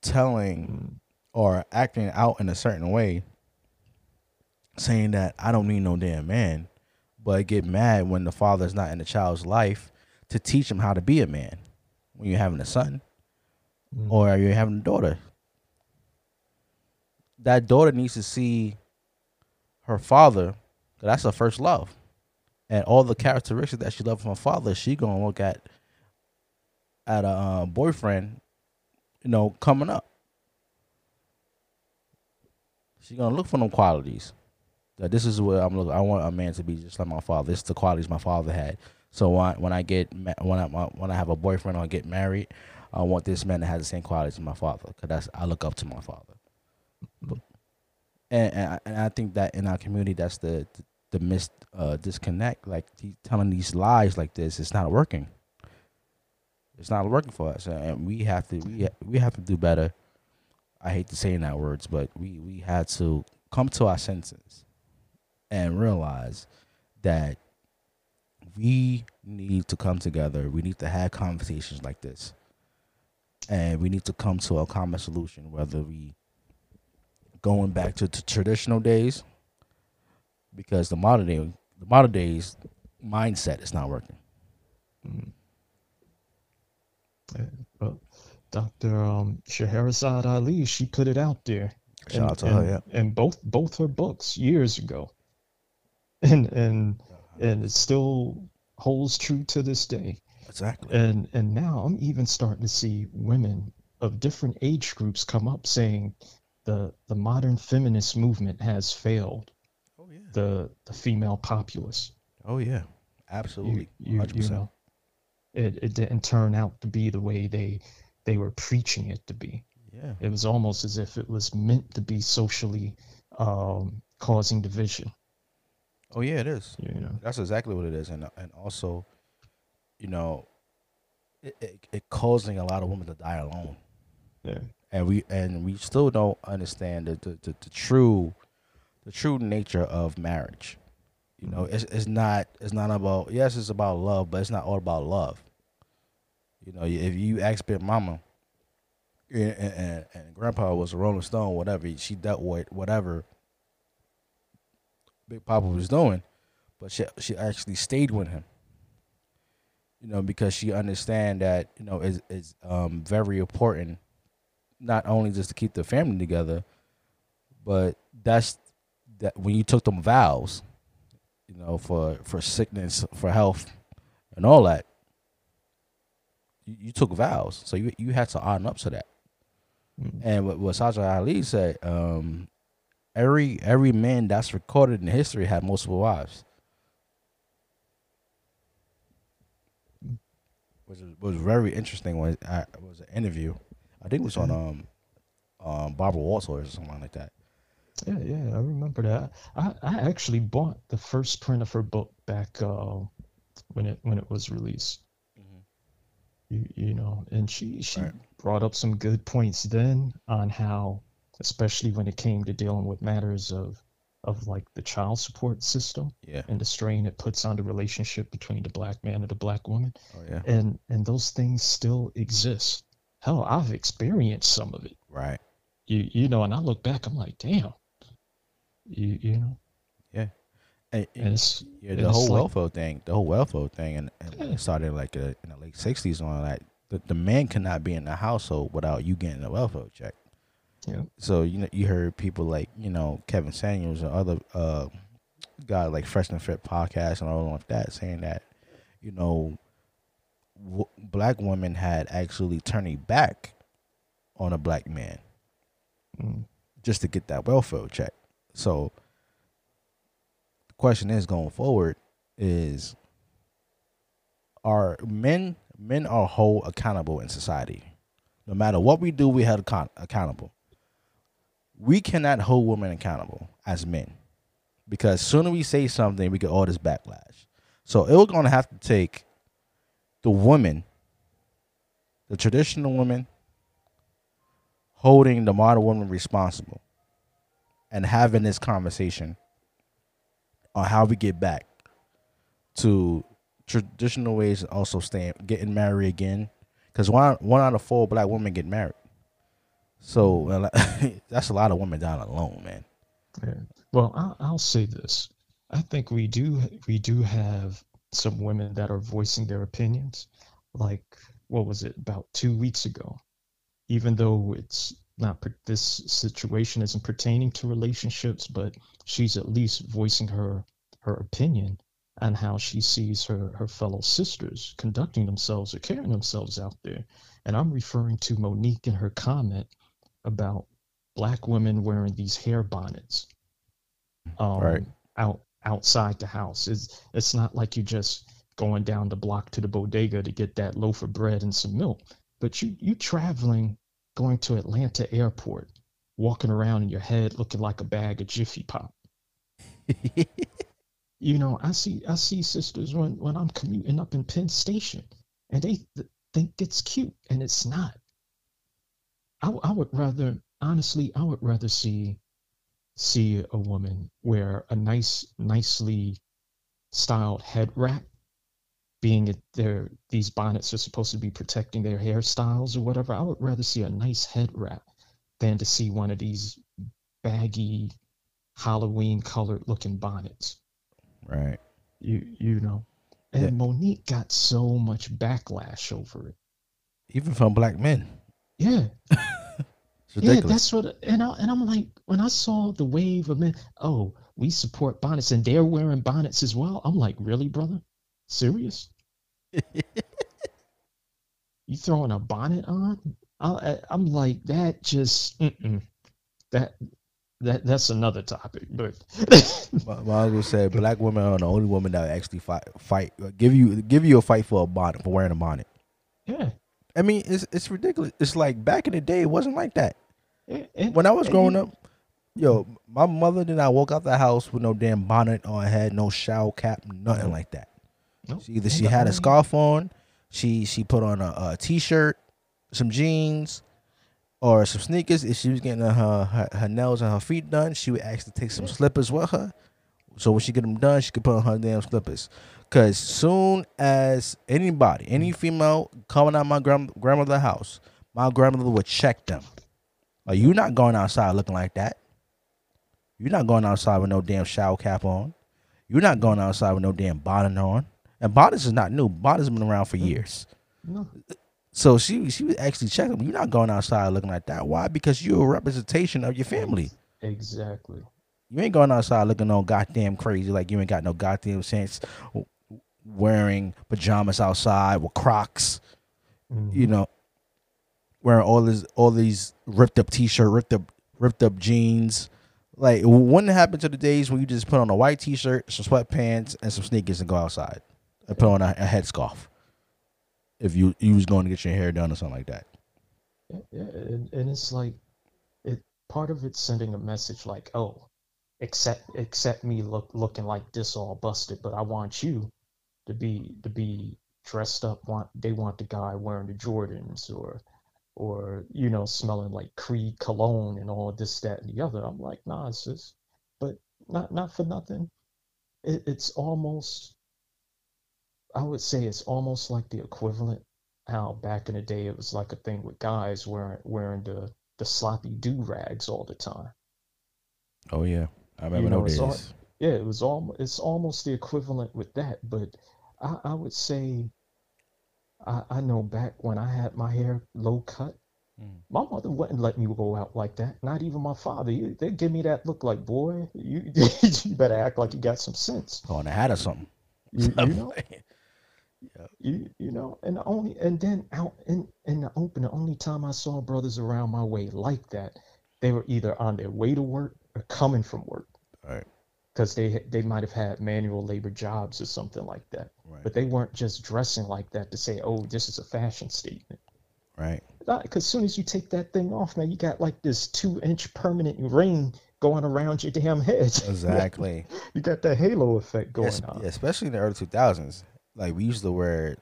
telling or acting out in a certain way saying that I don't need no damn man but get mad when the father's not in the child's life to teach him how to be a man when you're having a son or are you're having a daughter? That daughter needs to see her father. that's her first love. And all the characteristics that she loved from her father she gonna look at at a uh, boyfriend you know coming up. She gonna look for them qualities. That this is what i'm looking i want a man to be just like my father. This is the qualities my father had. So when I, when I get when I when I have a boyfriend or get married, I want this man to have the same qualities as my father because that's I look up to my father. And and I, and I think that in our community, that's the the, the uh, disconnect. Like telling these lies like this, it's not working. It's not working for us, and we have to we we have to do better. I hate to say in that words, but we we had to come to our senses and realize that we need to come together. We need to have conversations like this. And we need to come to a common solution, whether we going back to the traditional days, because the modern day the modern days mindset is not working. Yeah, Well, Dr. Um, Shahrazad Ali, she put it out there. Shout out to her, yeah. And both both her books years ago. And and and it still holds true to this day. Exactly. And and now I'm even starting to see women of different age groups come up saying the the modern feminist movement has failed Oh yeah. the the female populace. Oh yeah. You, Absolutely. you, 100%. you know, it, it didn't turn out to be the way they they were preaching it to be. Yeah. It was almost as if it was meant to be socially um, causing division. Oh yeah, it is. You know, That's exactly what it is, and and also, you know, it, it, it causing a lot of women to die alone. yeah, and we and we still don't understand the the, the, the true the true nature of marriage. You know, mm-hmm. it's it's not it's not about yes, it's about love, but it's not all about love. You know, if you ask Big Mama, and, and, and Grandpa was a Rolling Stone, whatever she dealt with, whatever Big Papa was doing, but she she actually stayed with him. You know, because she understand that you know is is um very important not only just to keep the family together, but that's that when you took them vows, you know, for for sickness, for health, and all that, you, you took vows, so you you had to honor up to that. And what, what Ali said, um, every every man that's recorded in history had multiple wives. Was, was very interesting when I it was an interview. I think it was on um um Barbara Walters or something like that. yeah, yeah. I remember that. I, I actually bought the first print of her book back uh, when it when it was released. You you know, and she she Right. brought up some good points then on how, especially when it came to dealing with matters of of like the child support system Yeah. and the strain it puts on the relationship between the black man and the black woman Oh yeah. and and those things still exist hell i've experienced some of it Right. you you know and i look back i'm like damn you you know And, and it's yeah, the whole like- welfare thing, the whole welfare thing, and, and Yeah. it started like uh in the late '60s on that. The, the man cannot be in the household without you getting a welfare check. Yeah. So you know, you heard people like you know Kevin Samuels and other uh guys like Fresh and Fit podcast and all of that saying that you know w- black women had actually turning back on a black man Mm. just to get that welfare check. So the question is going forward is are men men are whole accountable in society. No matter what we do, we held account- accountable. We cannot hold women accountable as men. Because sooner we say something, we get all this backlash. So it was going to have to take the woman, the traditional woman, holding the modern woman responsible and having this conversation on how we get back to traditional ways and also staying getting married again. Because one one out of four black women get married so that's a lot of women down alone man Yeah. Well, I'll, I'll say this. I think we do we do have some women that are voicing their opinions. Like what was it about two weeks ago? Even though it's not this situation isn't pertaining to relationships, but she's at least voicing her her opinion on how she sees her her fellow sisters conducting themselves or carrying themselves out there. And I'm referring to Mo'Nique in her comment about black women wearing these hair bonnets um, Right. out outside the house. It's it's not like you're just going down the block to the bodega to get that loaf of bread and some milk, but you you traveling, going to Atlanta airport, walking around in your head looking like a bag of Jiffy Pop. You know, I see I see sisters when when I'm commuting up in Penn Station, and they th- think it's cute, and it's not. I, I would rather honestly I would rather see see a woman wear a nice nicely styled head wrap being it their these bonnets are supposed to be protecting their hairstyles or whatever. I would rather see a nice head wrap than to see one of these baggy halloween colored looking bonnets. Right. You you know and Yeah. Mo'Nique got so much backlash over it. Even from black men yeah Yeah, that's what, and I, and I'm like, when I saw the wave of men, oh, we support bonnets, and they're wearing bonnets as well. I'm like, really, brother? Serious? you throwing a bonnet on? I, I'm like, that just, mm-mm. that, that, that's another topic. But my, my uncle said black women are the only women that actually fight fight give you give you a fight for a bonnet for wearing a bonnet yeah, i mean it's it's ridiculous it's like back in the day it wasn't like that and- and- when I was growing you- up, yo, my mother did not walk out the house with no damn bonnet on her head, no shower cap, nothing like that. Nope. She either she had a scarf on, she she put on a, a t-shirt, some jeans, or some sneakers. If she was getting her, her her nails and her feet done, she would actually take some slippers with her. So when she get them done, she could put on her damn slippers. Cause soon as anybody, any mm. female coming out my grand grandmother's house, my grandmother would check them. Are you not going outside looking like that? You're not going outside with no damn shower cap on. You're not going outside with no damn bonnet on. And bonnets is not new. Bonnets have been around for mm. years. no, So she she would actually checking. them. You're not going outside looking like that. Why? Because you're a representation of your family. exactly. You ain't going outside looking no goddamn crazy like you ain't got no goddamn sense wearing pajamas outside with Crocs. You mm-hmm. know, wearing all this all these ripped up t-shirt, ripped up ripped up jeans. Like it happen to the days when you just put on a white t-shirt, some sweatpants, and some sneakers and go outside and put on a, a headscarf. If you you was going to get your hair done or something like that. Yeah, yeah, and, and it's like it part of it's sending a message like, oh, accept accept me look looking like this all busted, but I want you to be to be dressed up. Want they want the guy wearing the Jordans or or you know smelling like Creed cologne and all this that and the other. I'm like, nah, sis, but not not for nothing. It, it's almost I would say it's almost like the equivalent how back in the day it was like a thing with guys wearing wearing the the sloppy do rags all the time. Oh yeah, I remember You know, those it's all- Yeah, it was all it's almost the equivalent with that, but I, I would say I, I know back when I had my hair low cut, Mm. my mother wouldn't let me go out like that. Not even my father. They'd give me that look like, boy, you you better act like you got some sense. On a hat or something. You, you know, you you know, and the only and then out in in the open, the only time I saw brothers around my way like that, they were either on their way to work or coming from work Right. Because they they might have had manual labor jobs or something like that. Right. But they weren't just dressing like that to say, "Oh, this is a fashion statement." Right. Because as soon as you take that thing off, man, you got like this two inch permanent ring going around your damn head. Exactly. you got that halo effect going Yes, on. especially in the early two thousands. Like we used to wear,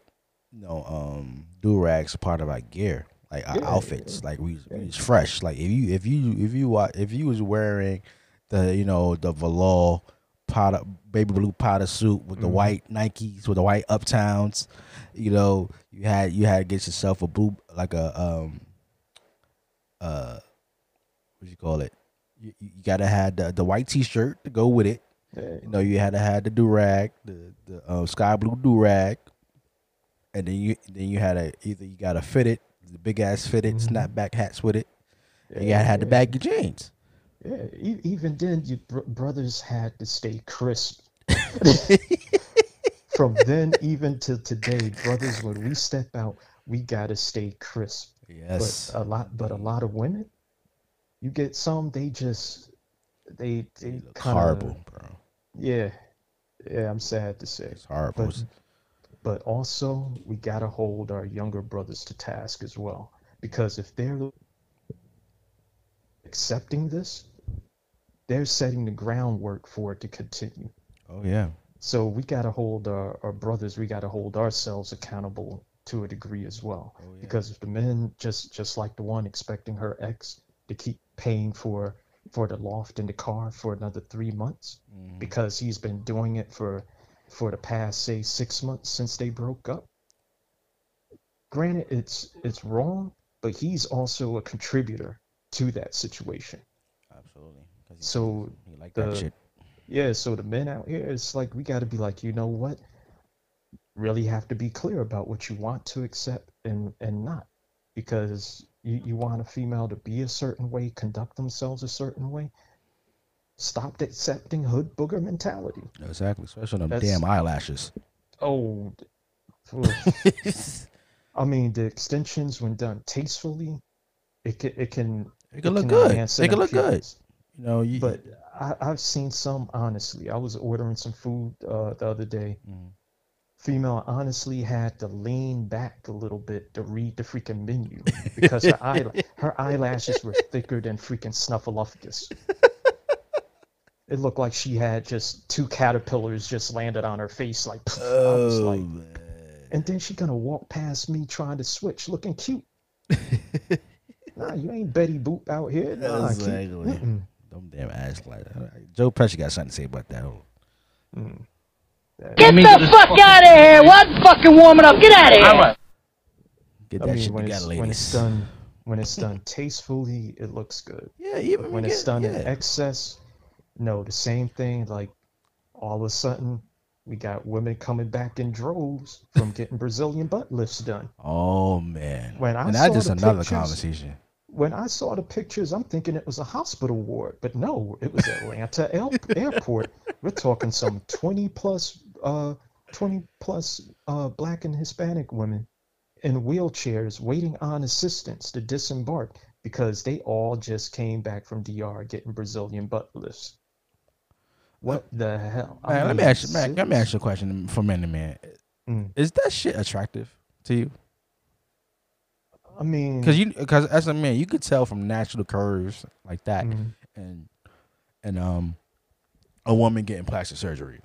you know, um, do rags part of our gear, like our Yeah, outfits. Like we, we was fresh. Like if you if you if you if you was wearing the you know the velour powder baby blue powder suit with the Mhm. white Nikes with the white Uptowns, you know you had you had to get yourself a blue like a um uh what do you call it. You, you gotta have the, the white T-shirt to go with it. Yeah. You know, you had to have the do rag, the the uh, sky blue do rag, and then you then you had to either you got to fit it, the big ass fitted snapback hats with it. and you Yeah, had to have the baggy jeans. Yeah, even then, you br- brothers had to stay crisp. From then even till today, brothers, when we step out, we gotta stay crisp. Yes, But a lot, but a lot of women, you get some, they just, they, they They kind horrible, bro. yeah, yeah. I'm sad to say, It's horrible. but, but also we gotta hold our younger brothers to task as well, because if they're accepting this, they're setting the groundwork for it to continue. oh yeah, So we got to hold our, our brothers, we got to hold ourselves accountable to a degree as well. Oh, yeah. Because if the men just just like the one expecting her ex to keep paying for for the loft and the car for another three months Mhm. because he's been doing it for for the past say six months since they broke up. Granted, it's it's wrong, but he's also a contributor to that situation. So he like the- that shit. Yeah, so the men out here, it's like we got to be like, you know what? Really have to be clear about what you want to accept and and not, because you you want a female to be a certain way, conduct themselves a certain way. Stop accepting hood booger mentality. Exactly, especially them That's- damn eyelashes. Oh. I mean the extensions when done tastefully, it can it can It can it look good. It can look good. You know, you, But I, I've seen some honestly. I was ordering some food uh, the other day. Mhm. Female honestly had to lean back a little bit to read the freaking menu because her eye her eyelashes were thicker than freaking Snuffleupagus. It looked like she had just two caterpillars just landed on her face. Like I was oh like, man. and then she gonna walk past me trying to switch, looking cute. nah, you ain't Betty Boop out here. Nah, Exactly. mm-mm. Them damn ass like Joe Pesci got something to say about that. Hold on. Mm. Get the fuck out of here! What fucking warming up? Get out of here! Get I that mean, shit when together, it's, ladies. when it's done, when it's done tastefully, it looks good. yeah, even But when we it's get- done yeah. in excess, no, the same thing. Like all of a sudden, we got women coming back in droves from getting Brazilian butt lifts done. Oh man. When I and that's just another pictures- conversation. When I saw the pictures, I'm thinking it was a hospital ward, but no, it was Atlanta Airport. We're talking some 20 plus, uh, 20 plus uh, black and Hispanic women in wheelchairs waiting on assistance to disembark because they all just came back from DR getting Brazilian butt lifts. What the hell? Man, let me ask you, man, let me ask you a question for men to man. Mm. Is that shit attractive to you? I mean, Because you, because as a man, you could tell from natural curves like that, Mhm. and and um, a woman getting plastic surgery.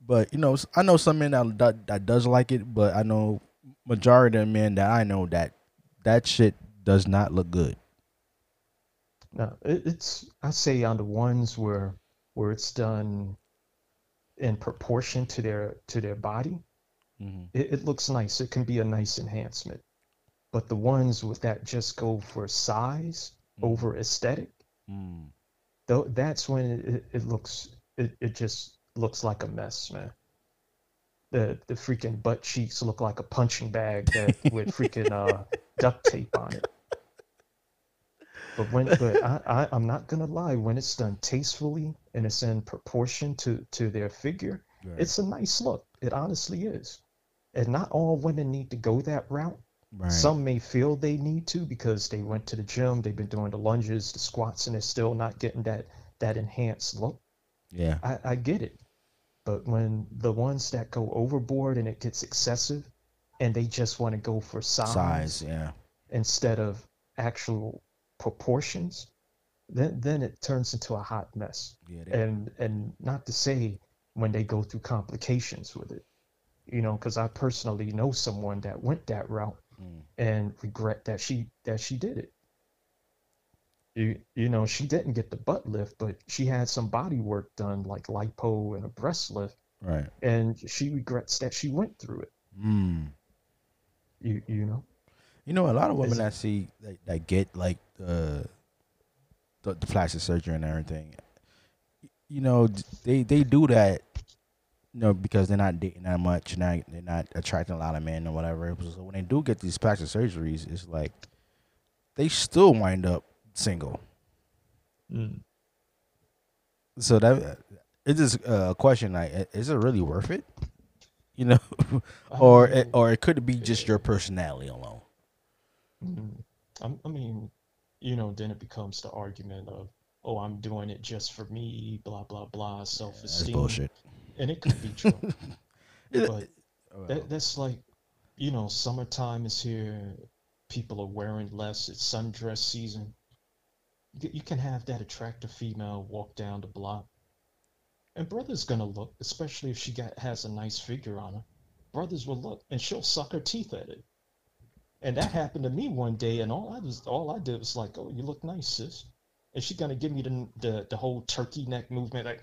But you know, I know some men that, that that does like it, but I know majority of men that I know that that shit does not look good. No, it's I say on the ones where where it's done in proportion to their to their body, Mm-hmm. it, it looks nice. It can be a nice enhancement. But the ones with that just go for size over aesthetic, Mm. though that's when it, it, it looks it, it just looks like a mess, man. The the freaking butt cheeks look like a punching bag that with freaking uh duct tape on it. But when but I, I I'm not gonna lie, when it's done tastefully and it's in proportion to to their figure, Right. it's a nice look. It honestly is. And not all women need to go that route. Right. Some may feel they need to because they went to the gym, they've been doing the lunges, the squats, and they're still not getting that that enhanced look. yeah. I, I get it. But when the ones that go overboard and it gets excessive and they just want to go for size, Size. Yeah. instead of actual proportions, then then it turns into a hot mess. Yeah, And and not to say when they go through complications with it, you know, because I personally know someone that went that route Mm. and regret that she that she did it. You you know she didn't get the butt lift, but she had some body work done like lipo and a breast lift, Right. and she regrets that she went through it. Mm. You you know. You know, a lot of women Is- that see that, that get like the, the the plastic surgery and everything. You know, they they do that. Know, because they're not dating that much, not they're not attracting a lot of men or whatever. So when they do get these plastic surgeries, it's like they still wind up single. Mm. So that it is a question like, is it really worth it? You know, or it, or it could be just your personality alone. Mm. I'm- mean, you know, then it becomes the argument of, oh, I'm doing it just for me, blah blah blah, That's self-esteem, bullshit. And it could be true, but oh, that, that's like, you know, summertime is here, people are wearing less, it's sundress season. You can have that attractive female walk down the block, and brother's gonna look, especially if she got has a nice figure on her. Brothers will look, and she'll suck her teeth at it. And that happened to me one day, and all I was all I did was like, "Oh, you look nice, sis." And she gonna give me the the, the whole turkey neck movement, like,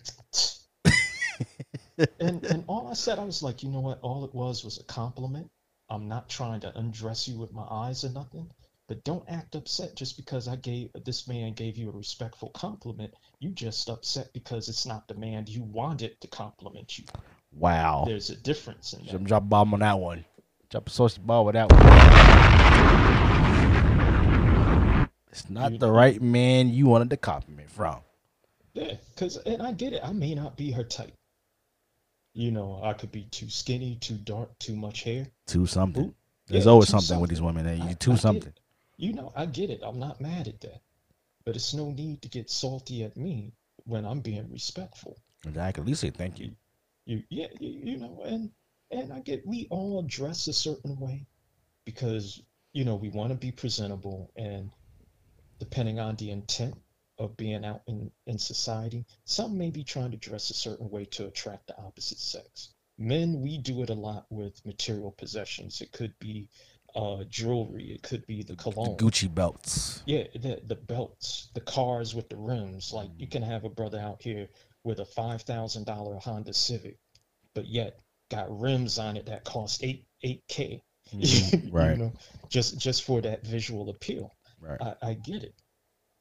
and and all I said, I was like, you know what? All it was was a compliment. I'm not trying to undress you with my eyes or nothing, but don't act upset just because I gave this man gave you a respectful compliment. You just upset because it's not the man you wanted to compliment you. Wow. There's a difference in that. I'm drop a bomb on that one. Drop a saucy ball with that one. It's not You- the right man you wanted to compliment from. Yeah, cause and I get it. I may not be her type. You know, I could be too skinny, too dark, too much hair. Too something. There's yeah, always two something with these women. That I- you two I something. You know, I get it. I'm not mad at that. But it's no need to get salty at me when I'm being respectful. I can at least say thank you. You yeah, you, you know, and and I get we all dress a certain way because you know we want to be presentable and depending on the intent of being out in, in society, some may be trying to dress a certain way to attract the opposite sex. Men, we do it a lot with material possessions. It could be uh, jewelry, it could be the The cologne. Gucci belts. Yeah, the the belts, the cars with the rims. Like you can have a brother out here with a five thousand dollar Honda Civic, but yet got rims on it that cost eight eight k. Mhm, right. know, just just for that visual appeal. Right. I, I get it.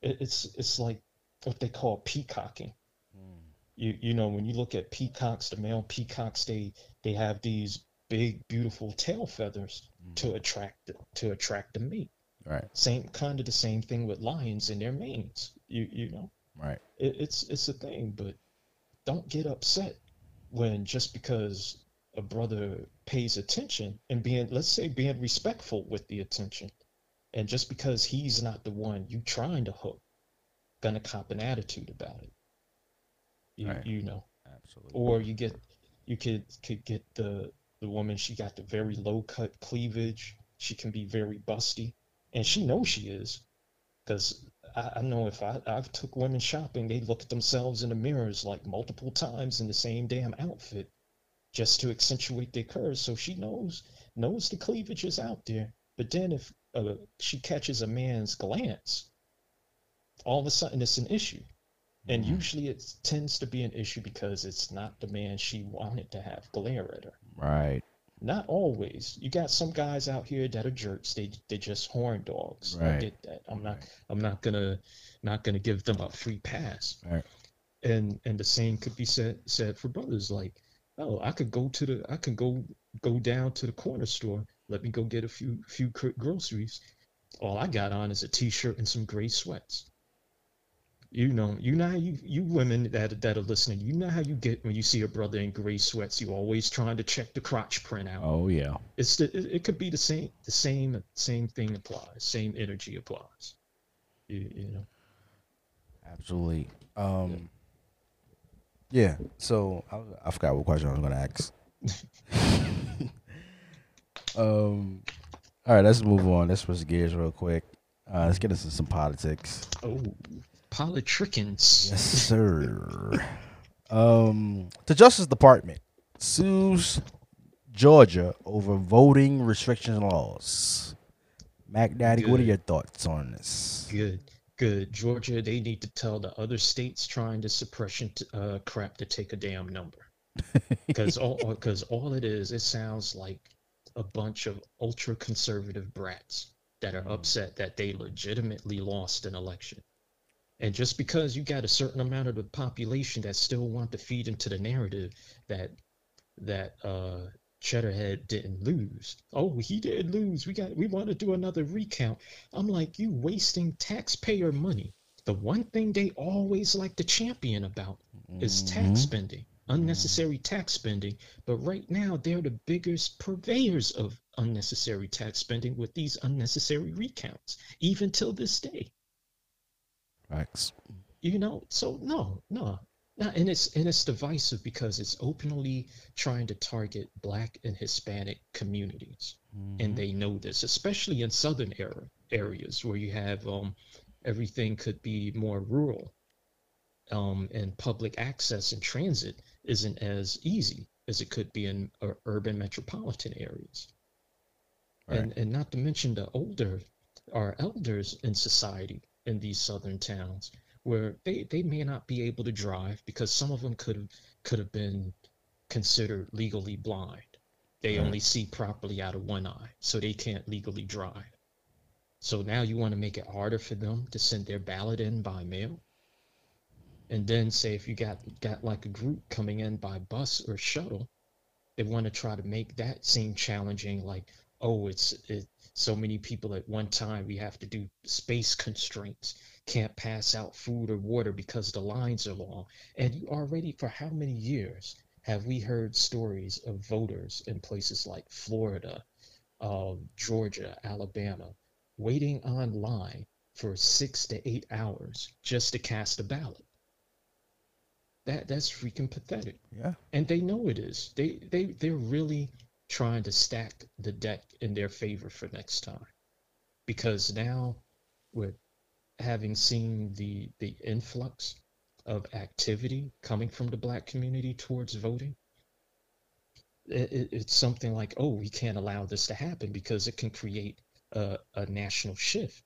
It. It's it's like what they call peacocking. Hmm. You you know when you look at peacocks, the male peacocks, they they have these big beautiful tail feathers to hmm. attract the, to attract the mate. Right. Same kind of the same thing with lions and their manes. You you know Right. it, it's it's a thing, but don't get upset when just because a brother pays attention and being let's say being respectful with the attention, and just because he's not the one you trying to hook, gonna cop an attitude about it. You Right. you know, Absolutely. or you get you could could get the the woman she got the very low cut cleavage. She can be very busty, and she knows she is, because I, I know if I I've took women shopping, they look at themselves in the mirrors like multiple times in the same damn outfit, just to accentuate their curves. So she knows knows the cleavage is out there. But then if uh, she catches a man's glance, all of a sudden it's an issue. And usually it tends to be an issue because it's not the man she wanted to have glare at her. Right. Not always. You got some guys out here that are jerks. They they just horn dogs. Right. I get that. I'm not I'm not gonna not gonna give them a free pass. Right. And and the same could be said said for brothers. Like, oh, I could go to the I could go go down to the corner store. Let me go get a few few groceries. All I got on is a t-shirt and some gray sweats. You know, you know how you you women that that are listening, you know how you get when you see a brother in gray sweats. You always trying to check the crotch print out. Oh yeah. It's the, it, it could be the same the same same thing applies. Same energy applies. You, you know. Absolutely. Um. Yeah. So I, I forgot what question I was going to ask. um. All right, let's move on. Let's switch gears real quick. Uh, let's get into some politics. Oh, politricans. Yes, sir. um, the Justice Department sues Georgia over voting restriction laws. Mac Daddy, what are your thoughts on this? Good, good. Georgia, they need to tell the other states trying to suppression t- uh, crap to take a damn number. Because all, because all it is, it sounds like a bunch of ultra conservative brats that are upset that they legitimately lost an election. And just because you got a certain amount of the population that still want to feed into the narrative that that uh Cheddarhead didn't lose. Oh, he didn't lose. We got we want to do another recount. I'm like, you wasting taxpayer money. The one thing they always like to champion about is tax spending, unnecessary tax spending. But right now, they're the biggest purveyors of unnecessary tax spending with these unnecessary recounts, even till this day. Facts. You know, so no, no. No, and it's and it's divisive because it's openly trying to target black and Hispanic communities. And they know this, especially in southern era areas where you have um everything could be more rural. Um, and public access and transit isn't as easy as it could be in uh, urban metropolitan areas. And and not to mention the older our elders in society in these southern towns where they, they may not be able to drive because some of them could have could have been considered legally blind. They only see properly out of one eye, so they can't legally drive. So now you want to make it harder for them to send their ballot in by mail. And then say if you got got like a group coming in by bus or shuttle, they want to try to make that seem challenging like oh it's it, so many people at one time we have to do space constraints can't pass out food or water because the lines are long. And you already for how many years have we heard stories of voters in places like florida um, georgia alabama waiting online for six to eight hours just to cast a ballot that that's freaking pathetic Yeah. and they know it is. They they they're really trying to stack the deck in their favor for next time, because now with having seen the the influx of activity coming from the black community towards voting, it, it, it's something like, oh, we can't allow this to happen because it can create a, a national shift,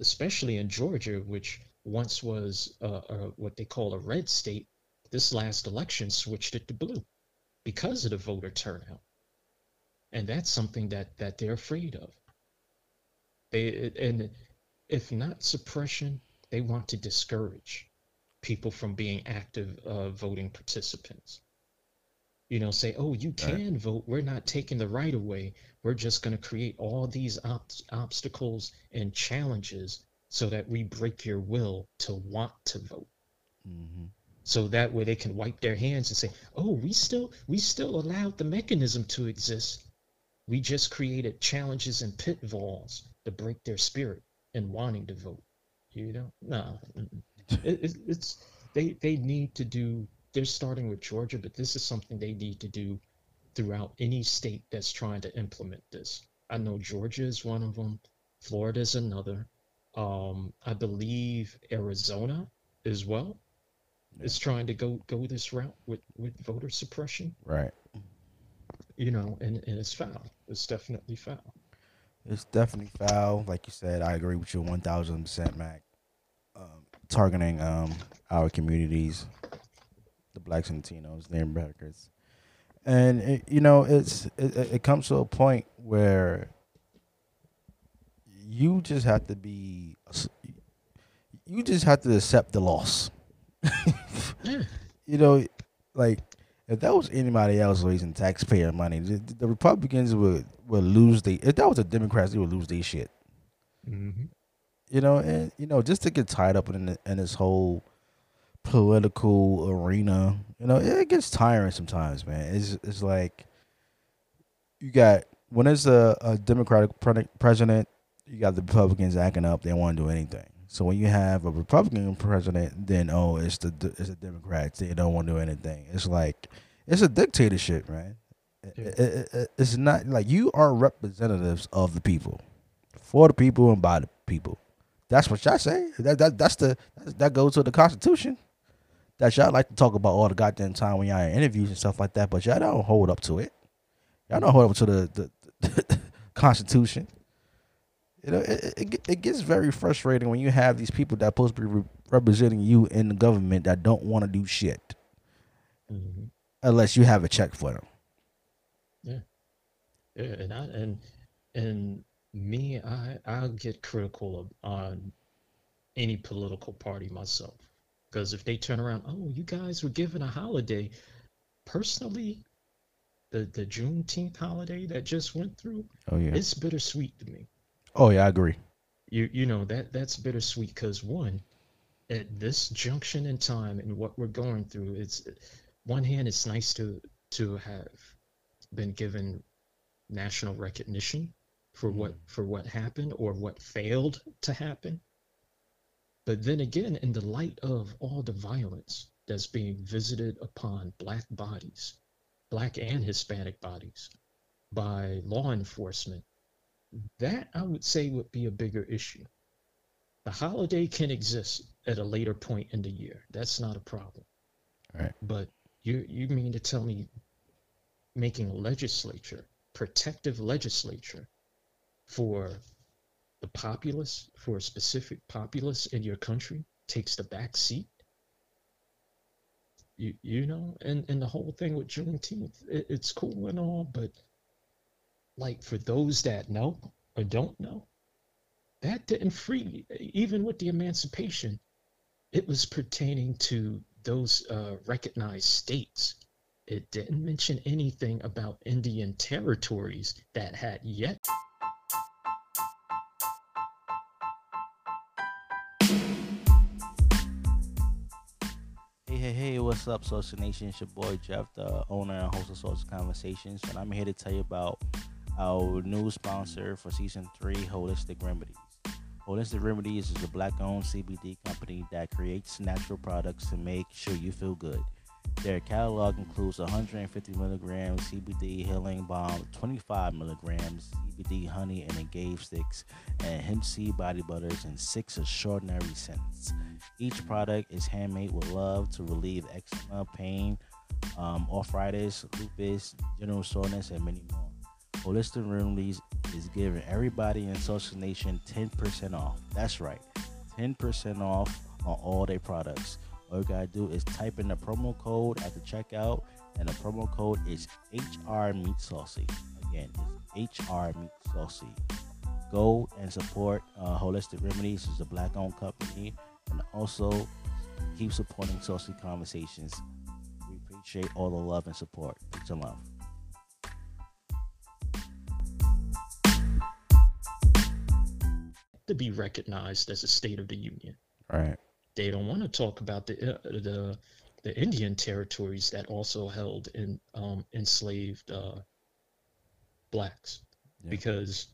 especially in Georgia, which once was uh, uh, what they call a red state. This last election switched it to blue because of the voter turnout, and that's something that that they're afraid of. They and if not suppression, they want to discourage people from being active uh, voting participants. You know, say, oh, you can vote. We're not taking the right away. We're just going to create all these ob- obstacles and challenges so that we break your will to want to vote. Mm-hmm. So that way they can wipe their hands and say, oh, we still we still allowed the mechanism to exist. We just created challenges and pitfalls to break their spirit and wanting to vote. You know, no, it, it, it's they they need to do. They're starting with Georgia, but this is something they need to do throughout any state that's trying to implement this. I know Georgia is one of them. Florida is another. Um, I believe Arizona as well is trying to go go this route with with voter suppression. Right. You know, and, and it's foul. It's definitely foul. It's definitely foul. Like you said, I agree with you one thousand percent, Mack. Um, targeting um our communities, the blacks and Latinos, Native Americans, and it, you know it's it, it it comes to a point where you just have to be, you just have to accept the loss. Yeah. you know, like if that was anybody else raising taxpayer money, the, the Republicans would would lose the. If that was the Democrats, they would lose their shit. Mm-hmm. You know, and you know, just to get tied up in the, in this whole political arena, you know, it gets tiring sometimes, man. It's it's like you got when there's a, a Democratic president, you got the Republicans acting up. They don't want to do anything. So when you have a Republican president, then oh, it's the it's the Democrats. They don't want to do anything. It's like it's a dictatorship, man. It- it- it- it's not like you are representatives of the people, for the people and by the people. That's what y'all say. That that that's the that goes to the Constitution. That y'all like to talk about all the goddamn time when y'all in interviews and stuff like that, but y'all don't hold up to it. Y'all don't hold up to the the, the Constitution. You know, it, it it gets very frustrating when you have these people that are supposed to be re- representing you in the government that don't want to do shit Mhm. unless you have a check for them. Yeah, and I and and me, I I'll get critical of on any political party myself because if they turn around, oh, you guys were given a holiday. Personally, the the Juneteenth holiday that just went through, Oh yeah. it's bittersweet to me. Oh yeah, I agree. You you know that that's bittersweet because one, at this junction in time and what we're going through, it's one hand it's nice to to have been given national recognition for what mm. for what happened or what failed to happen. But then again, in the light of all the violence that's being visited upon black bodies, black and Hispanic bodies, by law enforcement, that I would say would be a bigger issue. The holiday can exist at a later point in the year. That's not a problem. Right. But you you mean to tell me making a legislature, protective legislature for the populace, for a specific populace in your country takes the back seat? You you know, and, and the whole thing with Juneteenth, it, it's cool and all, but like for those that know or don't know, that didn't free even with the emancipation it was pertaining to those uh, recognized states it didn't mention anything about indian territories that had yet Hey, hey, hey, what's up, Saucy Nation? It's your boy Jeff, the owner and host of Saucy Conversations, and I'm here to tell you about our new sponsor for season three, Holistic Remedies. Holistic Remedies is a black owned CBD company that creates natural products to make sure you feel good. Their catalog includes 150 milligrams CBD healing balm, 25 milligrams CBD honey and engaged sticks, and hemp seed body butters, and six extraordinary scents. Each product is handmade with love to relieve eczema, pain, um, arthritis, lupus, general soreness, and many more. Holistic Remedies is giving everybody in Saucy Nation 10% off. That's right, 10% off on all their products. All you gotta do is type in the promo code at the checkout, and the promo code is HR Meat Saucy. Again, it's HR Meat Saucy. Go and support uh, Holistic Remedies. It's a black-owned company, and also keep supporting Saucy Conversations. We appreciate all the love and support. Peace and love. To be recognized as a state of the union Right. they don't want to talk about the uh, the the indian territories that also held in um, enslaved uh, blacks Yeah. because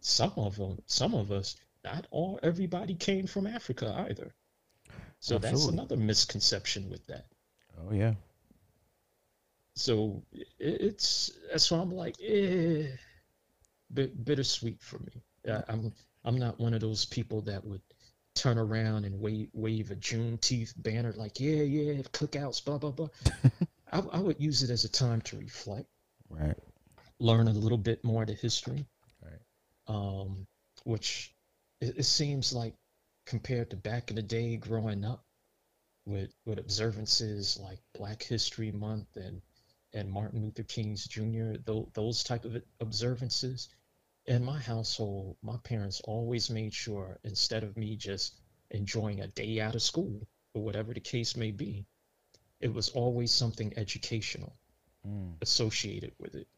some of them some of us not all everybody came from africa either so that's another misconception with that Oh yeah. so it's that's why i'm like eh, bit bittersweet for me I, i'm i'm not one of those people that would turn around and wave wave a juneteenth banner like yeah yeah cookouts blah blah blah I, I would use it as a time to reflect Right. learn a little bit more of the history Right. um which it, it seems like compared to back in the day growing up with with observances like black history month and and martin luther king's jr those, those type of observances in my household my parents always made sure instead of me just enjoying a day out of school or whatever the case may be it was always something educational Mm. associated with it.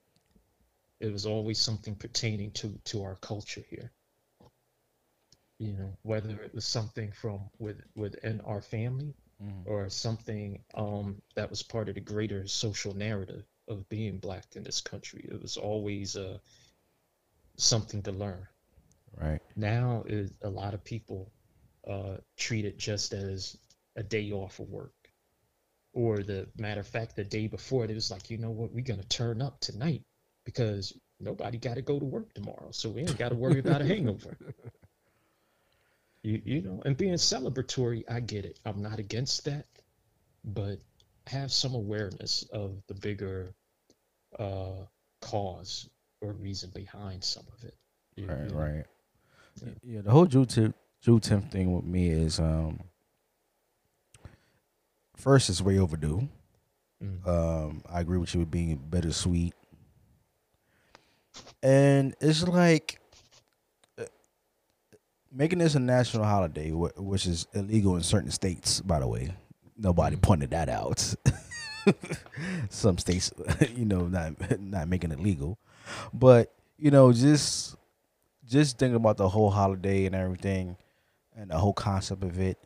It was always something pertaining to to our culture here. You know, whether it was something from with within our family Mm. or something um, that was part of the greater social narrative of being black in this country. It was always uh, something to learn. Right. Now, is a lot of people uh, treat it just as a day off of work. or the matter of fact, the day before, it was like, you know what, we're gonna turn up tonight because nobody got to go to work tomorrow, so we ain't got to worry about a hangover. You you know, and being celebratory, I get it. I'm not against that, but have some awareness of the bigger uh, cause or reason behind some of it. You- Right, you know? right. Yeah, the whole Juneteenth Juneteenth thing with me is um first it's way overdue. Mm. Um, I agree with you with being bittersweet, and it's like uh, making this a national holiday, which is illegal in certain states. By the way, nobody pointed that out. Some states, you know, not not making it legal, but you know, just just thinking about the whole holiday and everything, and the whole concept of it.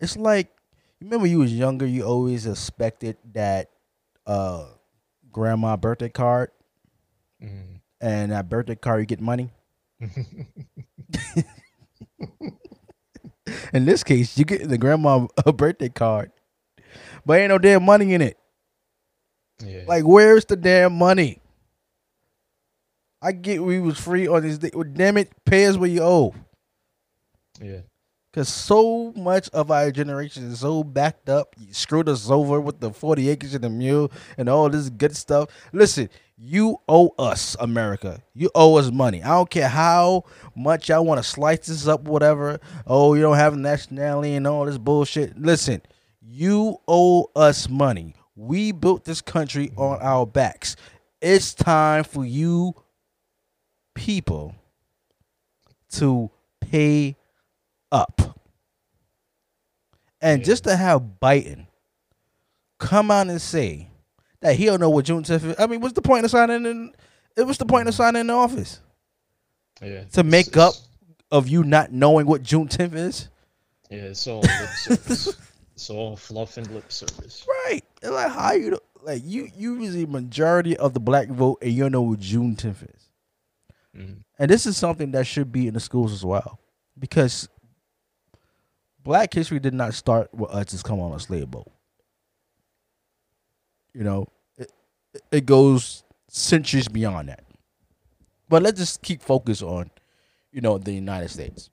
It's like remember you was younger, you always expected that uh grandma birthday card, Mm. and that birthday card you get money. In this case, you get the grandma a birthday card, but ain't no damn money in it. Yeah. Like, where's the damn money? I get we was free on this day. Well, damn it, pay us what you owe. yeah. Cause so much of our generation is so backed up. You screwed us over with the 40 acres and the mule and all this good stuff. Listen, you owe us, America. You owe us money. I don't care how much y'all want to slice this up, whatever. Oh, you don't have nationality and all this bullshit. Listen, you owe us money. We built this country on our backs. It's time for you people to pay up. And Yeah. just to have Biden come out and say that he don't know what Juneteenth is. I mean, what's the point of signing in? It was the point of signing in the office Yeah. to make It's- up of you not knowing what Juneteenth is. Yeah, it's all lip service. it's all fluff and lip service. Right? It's like how you do- like you you was the majority of the black vote and you don't know what Juneteenth is. Mhm. And this is something that should be in the schools as well, because Black history did not start with us just come on a slave boat. You know, it, it goes centuries beyond that. But let's just keep focus on, you know, the United States.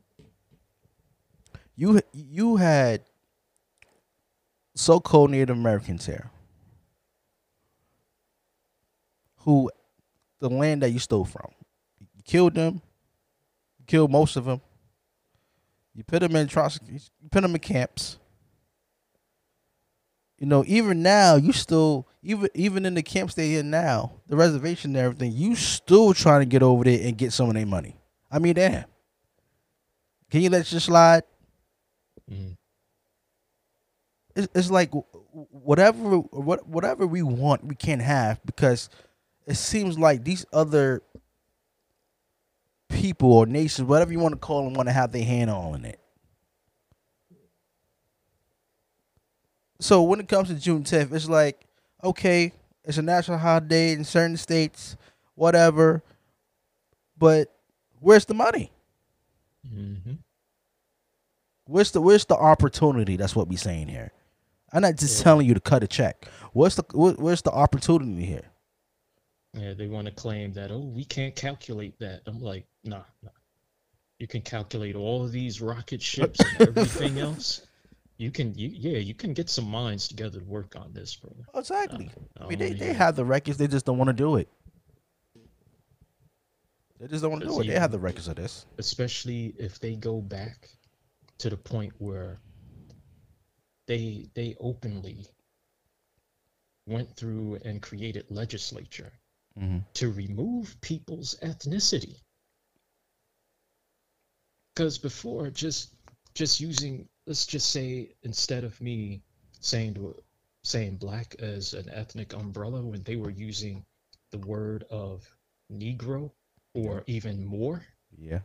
You you had so-called Native Americans here, who the land that you stole from, you killed them, you killed most of them. You put them in trans- you put them in camps. You know, even now, you still even even in the camps they're in now, the reservation and everything, you still trying to get over there and get some of their money. I mean, damn. Can you let this slide? Mhm. It's, it's like whatever what whatever we want, we can't have because it seems like these other people or nations, whatever you want to call them, want to have their hand all in it. So when it comes to Juneteenth, it's like, okay, it's a national holiday in certain states, whatever. But where's the money? mm-hmm. Where's the where's the opportunity? That's what we're saying here. I'm not just Yeah. telling you to cut a check. What's the what, where's the opportunity here? Yeah, they want to claim that, oh, we can't calculate that. I'm like, nah, nah. You can calculate all of these rocket ships and everything else. You can, you, yeah, you can get some minds together to work on this, brother. Exactly. Uh, I mean, they, oh, they have the records. They just don't want to do it. They just don't want to do it. They have the records of this. especially if they go back to the point where they they openly went through and created legislature Mm-hmm. to remove people's ethnicity because before just just using let's just say instead of me saying to saying black as an ethnic umbrella when they were using the word of negro or even more Yeah.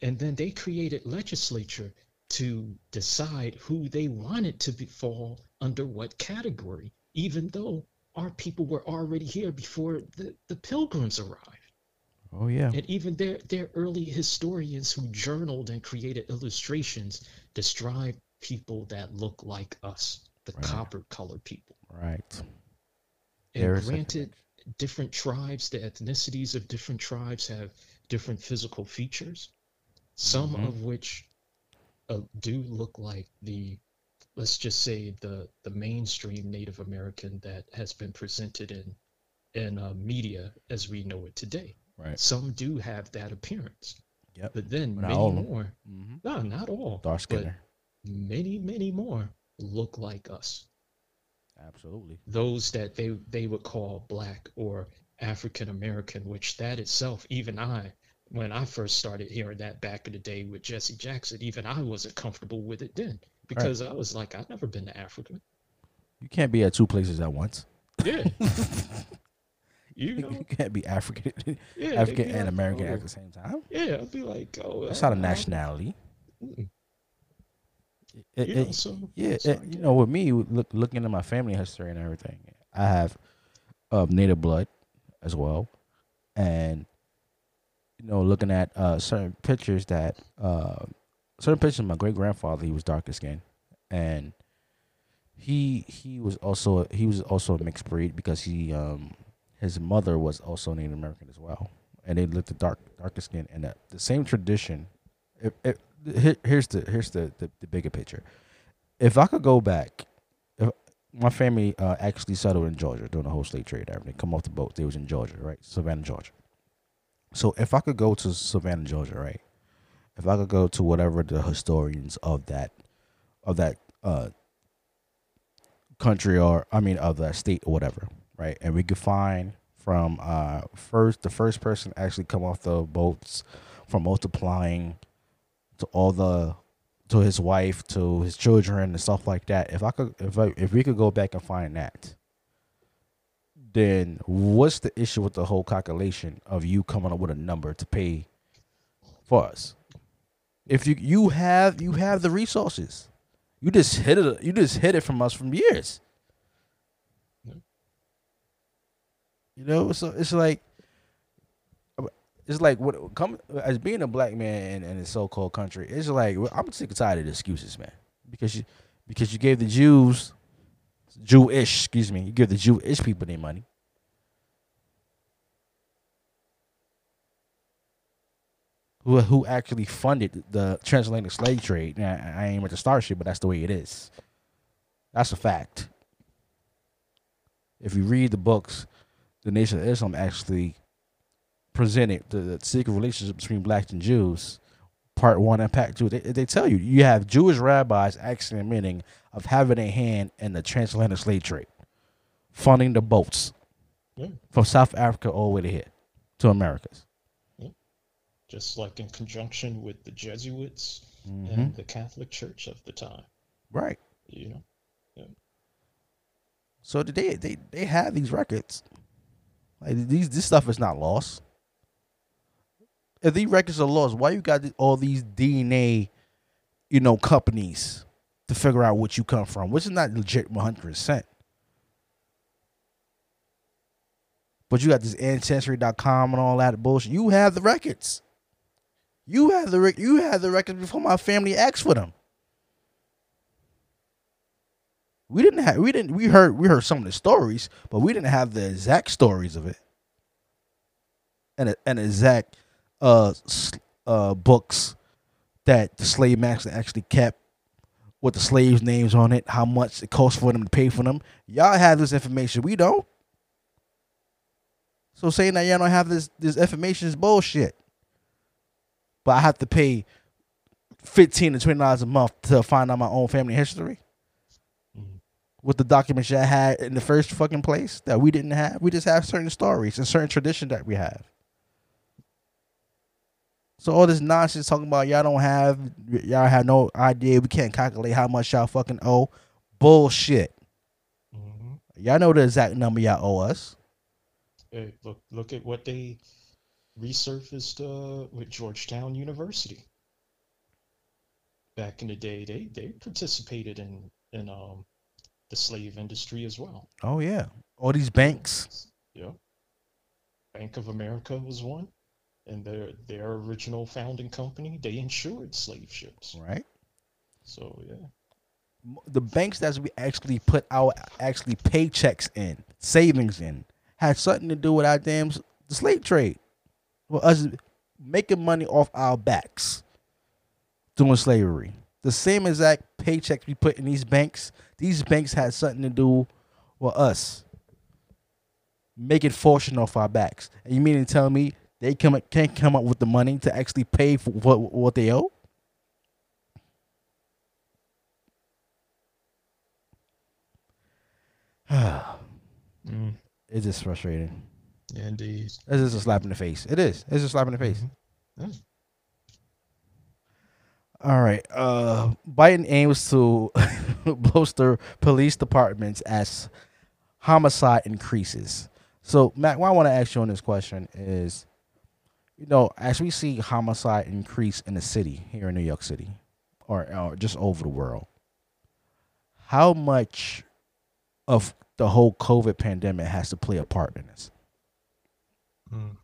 and then they created legislature to decide who they wanted to be, fall under what category even though our people were already here before the, the pilgrims arrived Oh yeah. and even their their early historians who journaled and created illustrations describe people that look like us the Right. copper colored people. Right. And There granted, different tribes, the ethnicities of different tribes have different physical features, some Mhm. of which uh, do look like the, let's just say the the mainstream Native American that has been presented in in uh, media as we know it today. Right. Some do have that appearance, Yep. but then But not many all more, Mm-hmm. no, not all, Dark skinner. many, many more look like us Absolutely. those that they they would call black or African American, which that itself, even I, when I first started hearing that back in the day with Jesse Jackson, even I wasn't comfortable with it then because I was like, I've never been to Africa. You can't be at two places at once. Yeah, you know, You can't be African, yeah, African and like, American oh, at the same time. Yeah, I'd be like, oh, I- not a nationality. It- You it- know, so yeah, so it- you know, with me, look, looking at my family history and everything, I have um, native blood as well, and you know, looking at uh, certain pictures that uh, certain pictures of my great grandfather, he was darker skinned, and he he was also he was also a mixed breed because he um his mother was also Native American as well, and they looked at dark darker skin and the, the same tradition. If, if, here, here's the here's the, the the bigger picture. If I could go back, if my family uh, actually settled in Georgia during the whole slave trade, everything come off the boat, they was in Georgia, right, Savannah, Georgia. So if I could go to Savannah, Georgia, right, if I could go to whatever the historians of that of that uh country or I mean of that state or whatever, right? And we could find from uh first the first person actually come off the boats from multiplying to all the to his wife to his children and stuff like that. If I could if I if we could go back and find that, then what's the issue with the whole calculation of you coming up with a number to pay for us? If you you have you have the resources. You just hit it. You just hit it from us from years. You know, so it's like, it's like what come as being a black man in, in a so-called country. It's like I'm sick and tired of the excuses, man. Because you because you gave the Jews, Jewish, excuse me, you give the Jewish people their money. Who, who actually funded the transatlantic slave trade? Now, I ain't with the starship, but that's the way it is. That's a fact. If you read the books, the Nation of Islam actually presented the, the secret relationship between blacks and Jews, part one and part two. They, they tell you you have Jewish rabbis actually admitting of having a hand in the transatlantic slave trade, funding the boats Yeah. from South Africa all the way to here to Americas. Just like in conjunction with the Jesuits Mhm. and the Catholic Church of the time. Right. You know, So they they they have these records. Like these this stuff is not lost. If these records are lost, why you got all these DNA, you know, companies to figure out what you come from, which is not legit one hundred percent. But you got this ancestry.com and all that bullshit. You have the records. You had the you have the records before my family asked for them. We didn't have we didn't we heard we heard some of the stories, but we didn't have the exact stories of it. And a- and exact uh uh books that the slave master actually kept with the slaves' names on it, how much it cost for them to pay for them. Y'all have this information. We don't. So saying that y'all don't have this this information is bullshit. But I have to pay fifteen to twenty dollars a month to find out my own family history Mhm. with the documents y'all had in the first fucking place that we didn't have. We just have certain stories and certain tradition that we have. So all this nonsense talking about y'all don't have y'all have no idea. We can't calculate how much y'all fucking owe. Bullshit. hmm Y'all know the exact number y'all owe us. Hey, look look at what they resurfaced uh, with Georgetown University. Back in the day, they they participated in in um the slave industry as well. Oh yeah. All these banks. Yeah. Bank of America was one, and their their original founding company they insured slave ships. Right. So yeah, the banks that we actually put our actually paychecks in, savings in, had something to do with our damn the slave trade. Well, us making money off our backs doing slavery. The same exact paychecks we put in these banks, these banks had something to do with us making fortune off our backs. And you mean to tell me they come can't come up with the money to actually pay for what what they owe? Mm, It's just frustrating. Yeah, indeed. It's just a slap in the face. It is. It's a slap in the face. Yeah. All right. Uh, Biden aims to bolster police departments as homicide increases. So, Mack, what I want to ask you on this question is, you know, as we see homicide increase in the city here in New York City, or, or just over the world, how much of the whole COVID pandemic has to play a part in this? Mm.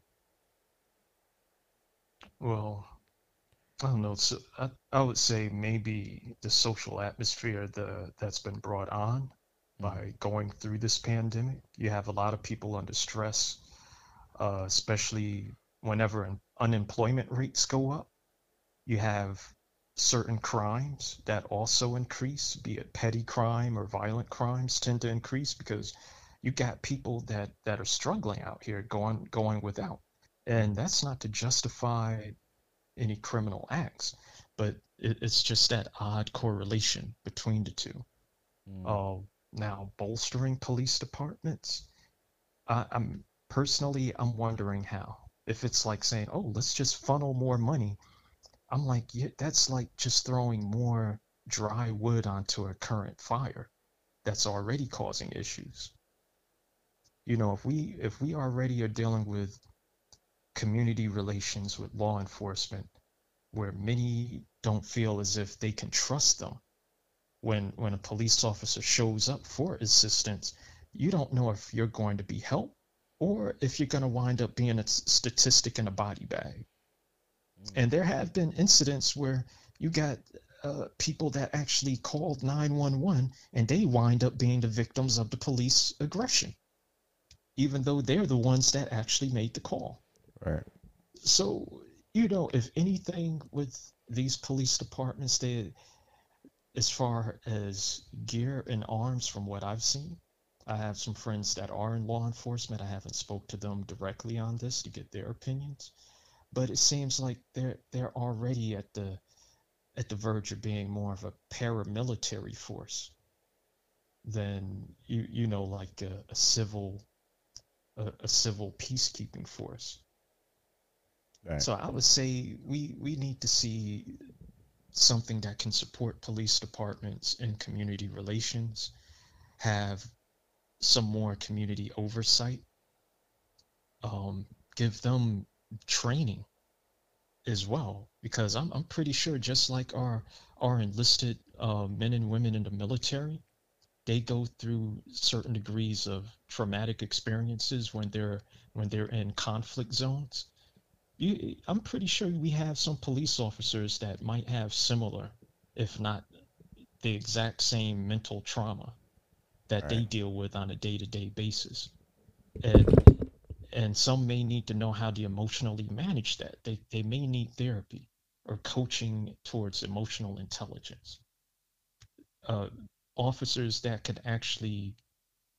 Well, I don't know. So I, I would say maybe the social atmosphere the that's been brought on by going through this pandemic. You have a lot of people under stress, uh, especially whenever un- unemployment rates go up. You have certain crimes that also increase, be it petty crime or violent crimes tend to increase because you got people that that are struggling out here going going without. And that's not to justify any criminal acts, but it, it's just that odd correlation between the two. Uh, now, bolstering police departments, I'm personally, I'm wondering how. If it's like saying, "Oh, let's just funnel more money," I'm like, yeah, that's like just throwing more dry wood onto a current fire that's already causing issues. You know, if we if we already are dealing with community relations with law enforcement where many don't feel as if they can trust them when when a police officer shows up for assistance you don't know if you're going to be helped or if you're going to wind up being a statistic in a body bag. And there have been incidents where you got uh, people that actually called 911 and they wind up being the victims of the police aggression even though they're the ones that actually made the call Right. so, you know, if anything with these police departments, they, as far as gear and arms, from what I've seen, I have some friends that are in law enforcement. I haven't spoke to them directly on this to get their opinions, but it seems like they're they're already at the at the verge of being more of a paramilitary force than you you know like a, a civil a, a civil peacekeeping force. Right. So I would say we we need to see something that can support police departments and community relations, have some more community oversight, um, give them training as well, because I'm I'm pretty sure just like our our enlisted uh, men and women in the military, they go through certain degrees of traumatic experiences when they're when they're in conflict zones you, I'm pretty sure we have some police officers that might have similar, if not the exact same mental trauma that they deal with on a day-to-day basis. And and some may need to know how to emotionally manage that. They they may need therapy or coaching towards emotional intelligence. Uh, officers that can actually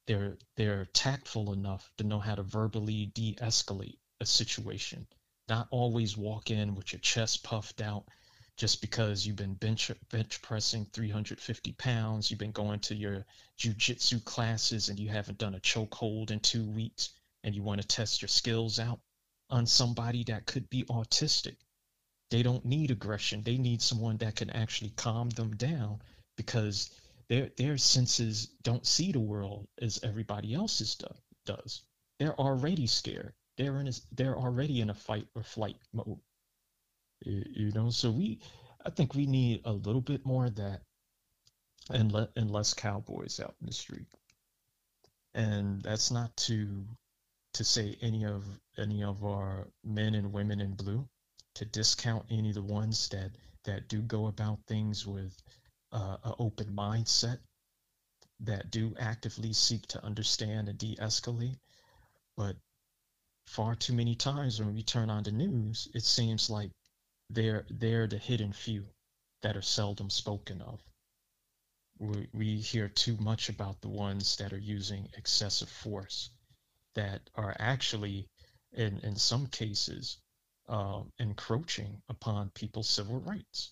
they're they're tactful enough to know how to verbally de-escalate a situation not always walk in with your chest puffed out just because you've been bench bench pressing 350 pounds, you've been going to your jujitsu classes and you haven't done a choke hold in two weeks and you want to test your skills out on somebody that could be autistic. They don't need aggression. They need someone that can actually calm them down because their their senses don't see the world as everybody else's do, does. They're already scared. They're in a, they're already in a fight or flight mode. You, you know, so we I think we need a little bit more of that and let and less cowboys out in the street. And that's not to to say any of any of our men and women in blue to discount any of the ones that that do go about things with uh, open mindset that do actively seek to understand and de-escalate. But far too many times when we turn on the news it seems like they're they're the hidden few that are seldom spoken of. We, we hear too much about the ones that are using excessive force that are actually in in some cases um, encroaching upon people's civil rights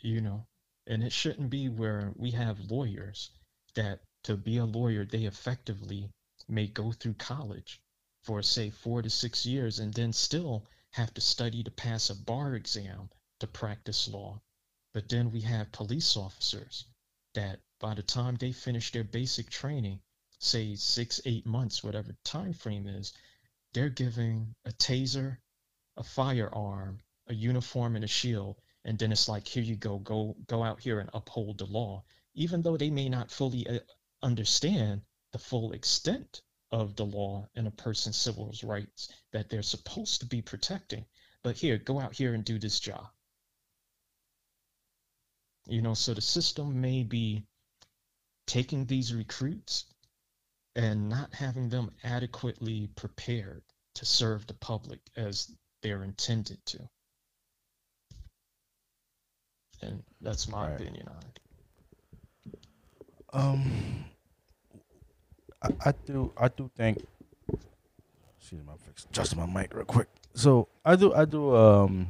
you know and it shouldn't be where we have lawyers that to be a lawyer they effectively may go through college for say four to six years and then still have to study to pass a bar exam to practice law. But then we have police officers that by the time they finish their basic training say six eight months whatever time frame is they're giving a taser a firearm a uniform and a shield and then it's like here you go go go out here and uphold the law. Even though they may not fully uh, understand the full extent of the law and a person's civil rights that they're supposed to be protecting but here go out here and do this job. You know so the system may be taking these recruits and not having them adequately prepared to serve the public as they're intended to and that's my Right. opinion on it Um, I, I do, I do think. Excuse me, I'm fix- just my mic real quick. So I do, I do, um,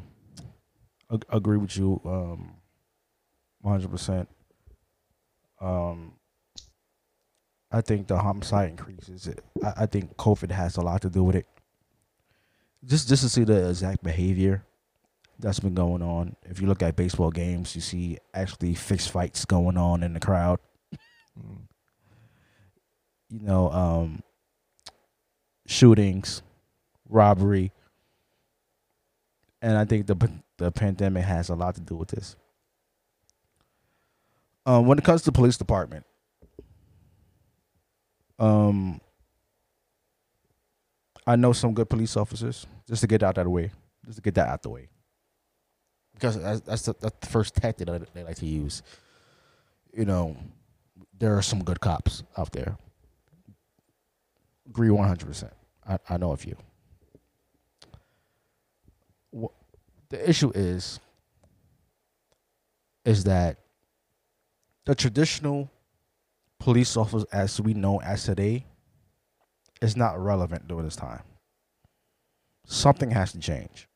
ag- agree with you, um, one hundred percent. Um, I think the homicide increases. I, I think COVID has a lot to do with it. Just, just to see the exact behavior that's been going on. If you look at baseball games, you see actually fixed fights going on in the crowd you know, um, shootings, robbery, and I think the the pandemic has a lot to do with this. Um, when it comes to police department, um, I know some good police officers. Just to get out of the way, just to get that out the way, because that's the, that's the first tactic that they like to use. You know, there are some good cops out there agree 100%. I, I know a few. Wha- The issue is is that the traditional police officers as we know as today is not relevant during this time. Something has to change.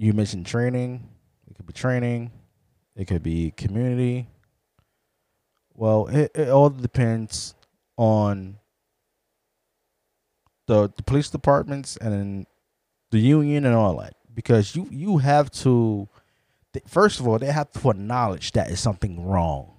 You mentioned training. It could be training. It could be community. Well, it, it all depends on the the police departments and the union and all that because you you have to first of all they have to acknowledge that is something wrong.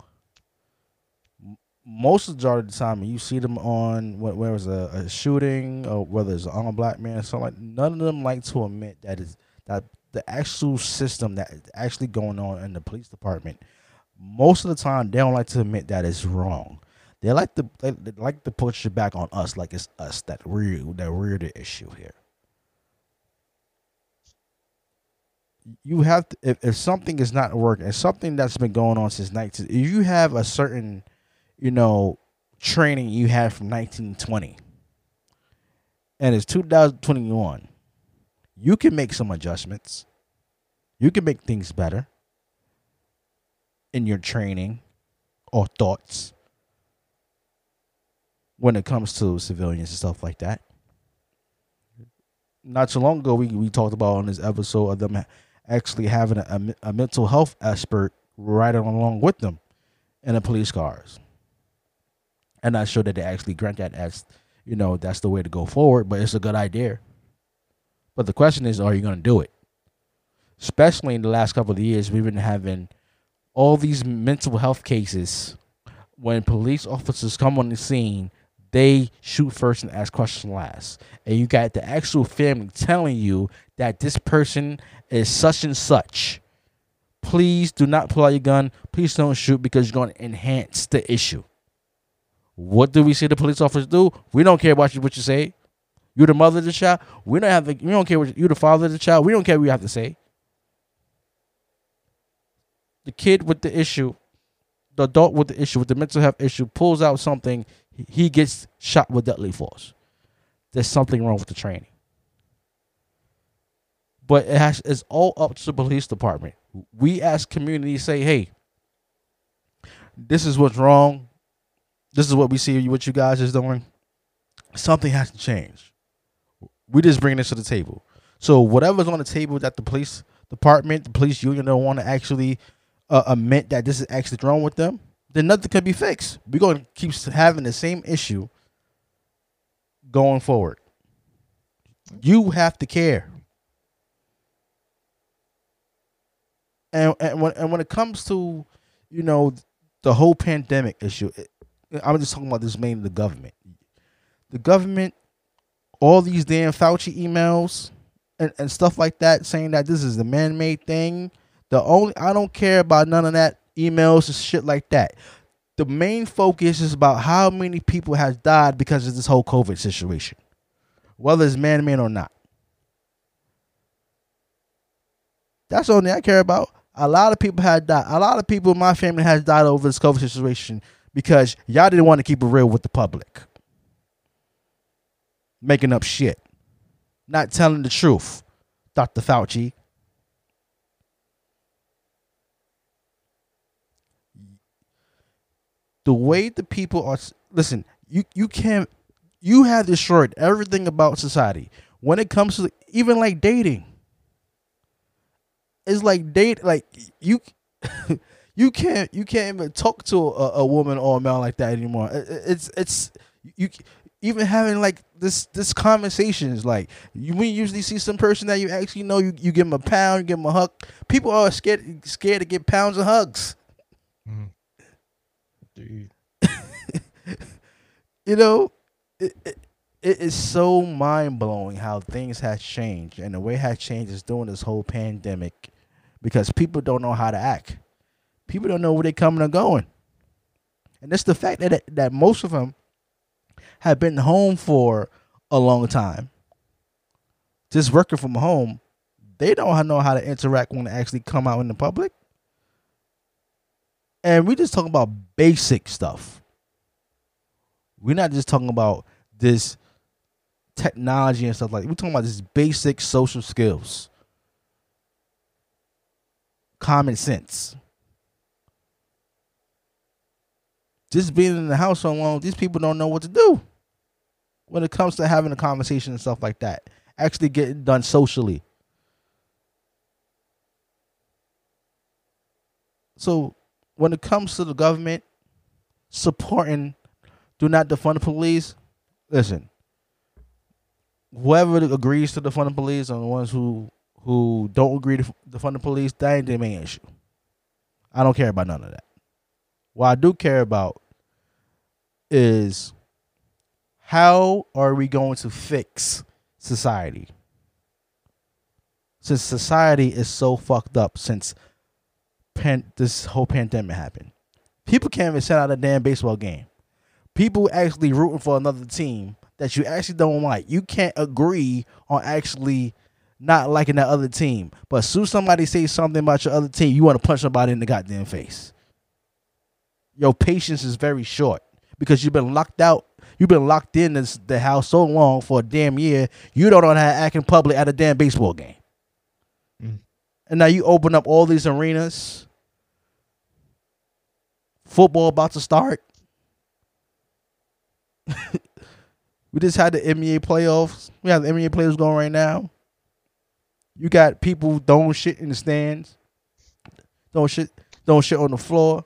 Most of the time, you see them on what where was a, a shooting or whether it's an armed black man or something like, none of them like to admit that is that the actual system that is actually going on in the police department most of the time they don't like to admit that it's wrong. They like to they, they like to push it back on us like it's us that we're that we're the issue here. You have to if, if something is not working, if something that's been going on since nineteen if you have a certain, you know, training you had from nineteen twenty and it's two thousand twenty one, you can make some adjustments. You can make things better in your training or thoughts when it comes to civilians and stuff like that. Not too long ago, we, we talked about on this episode of them actually having a, a, a mental health expert riding along with them in the police cars. And not sure that they actually grant that as, you know, that's the way to go forward, but it's a good idea. But the question is, are you going to do it? Especially in the last couple of years, we've been having all these mental health cases. When police officers come on the scene they shoot first and ask questions last. And you got the actual family telling you that this person is such and such. Please do not pull out your gun. Please don't shoot because you're going to enhance the issue. What do we see the police officers do? We don't care about what you say you're the mother of the child we don't have the, we don't care what you're the father of the child we don't care what you have to say the kid with the issue, the adult with the issue, with the mental health issue, pulls out something, he- gets shot with deadly force. There's something wrong with the training. But it has it's all up to the police department. We as community say, hey, this is what's wrong. This is what we see what you guys is doing. Something has to change. We just bring this to the table. So whatever's on the table that the police department, the police union don't want to actually uh, admit that this is actually wrong with them, then nothing can be fixed. We're going to keep having the same issue going forward. You have to care. And and when and when it comes to, you know, the whole pandemic issue, it, I'm just talking about this mainly the government. The government, all these damn Fauci emails and, and stuff like that saying that this is the man made thing. The only I don't care about none of that emails and shit like that. The main focus is about how many people has died because of this whole COVID situation. Whether it's man made or not. That's the only I care about. A lot of people had died. A lot of people in my family has died over this COVID situation because y'all didn't want to keep it real with the public. Making up shit. Not telling the truth. Dr. Fauci. The way the people are listen, you you can't you have destroyed everything about society. When it comes to even like dating it's like date like you you can't you can't even talk to a, a woman or a man like that anymore It- it- it's it's you even having like this this conversation is like you when you usually see some person that you actually know you, you give them a pound you give them a hug. People are scared scared to get pounds and hugs. Dude. Mm-hmm. you know it, it, it is so mind-blowing how things have changed and the way has changed is during this whole pandemic because people don't know how to act. People don't know where they're coming or going. And it's the fact that that most of them have been home for a long time. Just working from home they don't know how to interact when they actually come out in the public. And we just talking about basic stuff. We're not just talking about this technology and stuff like we're talking about this basic social skills. Common sense. Just being in the house so long these people don't know what to do when it comes to having a conversation and stuff like that. Actually getting done socially. So when it comes to the government supporting do not defund the police listen. Whoever agrees to defund the police and the ones who who don't agree to defund the police that ain't the main issue. I don't care about none of that. What i do care about is how are we going to fix society since society is so fucked up since pan- this whole pandemic happened people can't even set out a damn baseball game people actually rooting for another team that you actually don't like. You can't agree on actually not liking that other team. But soon somebody says something about your other team, you want to punch somebody in the goddamn face. Your patience is very short because you've been locked out. You've been locked in this, the house so long for a damn year. You don't know how to act in public at a damn baseball game. Mm. And now you open up all these arenas. Football about to start. we just had the NBA playoffs. We have the NBA playoffs going right now. You got people throwing shit in the stands, throwing shit, throwing shit on the floor,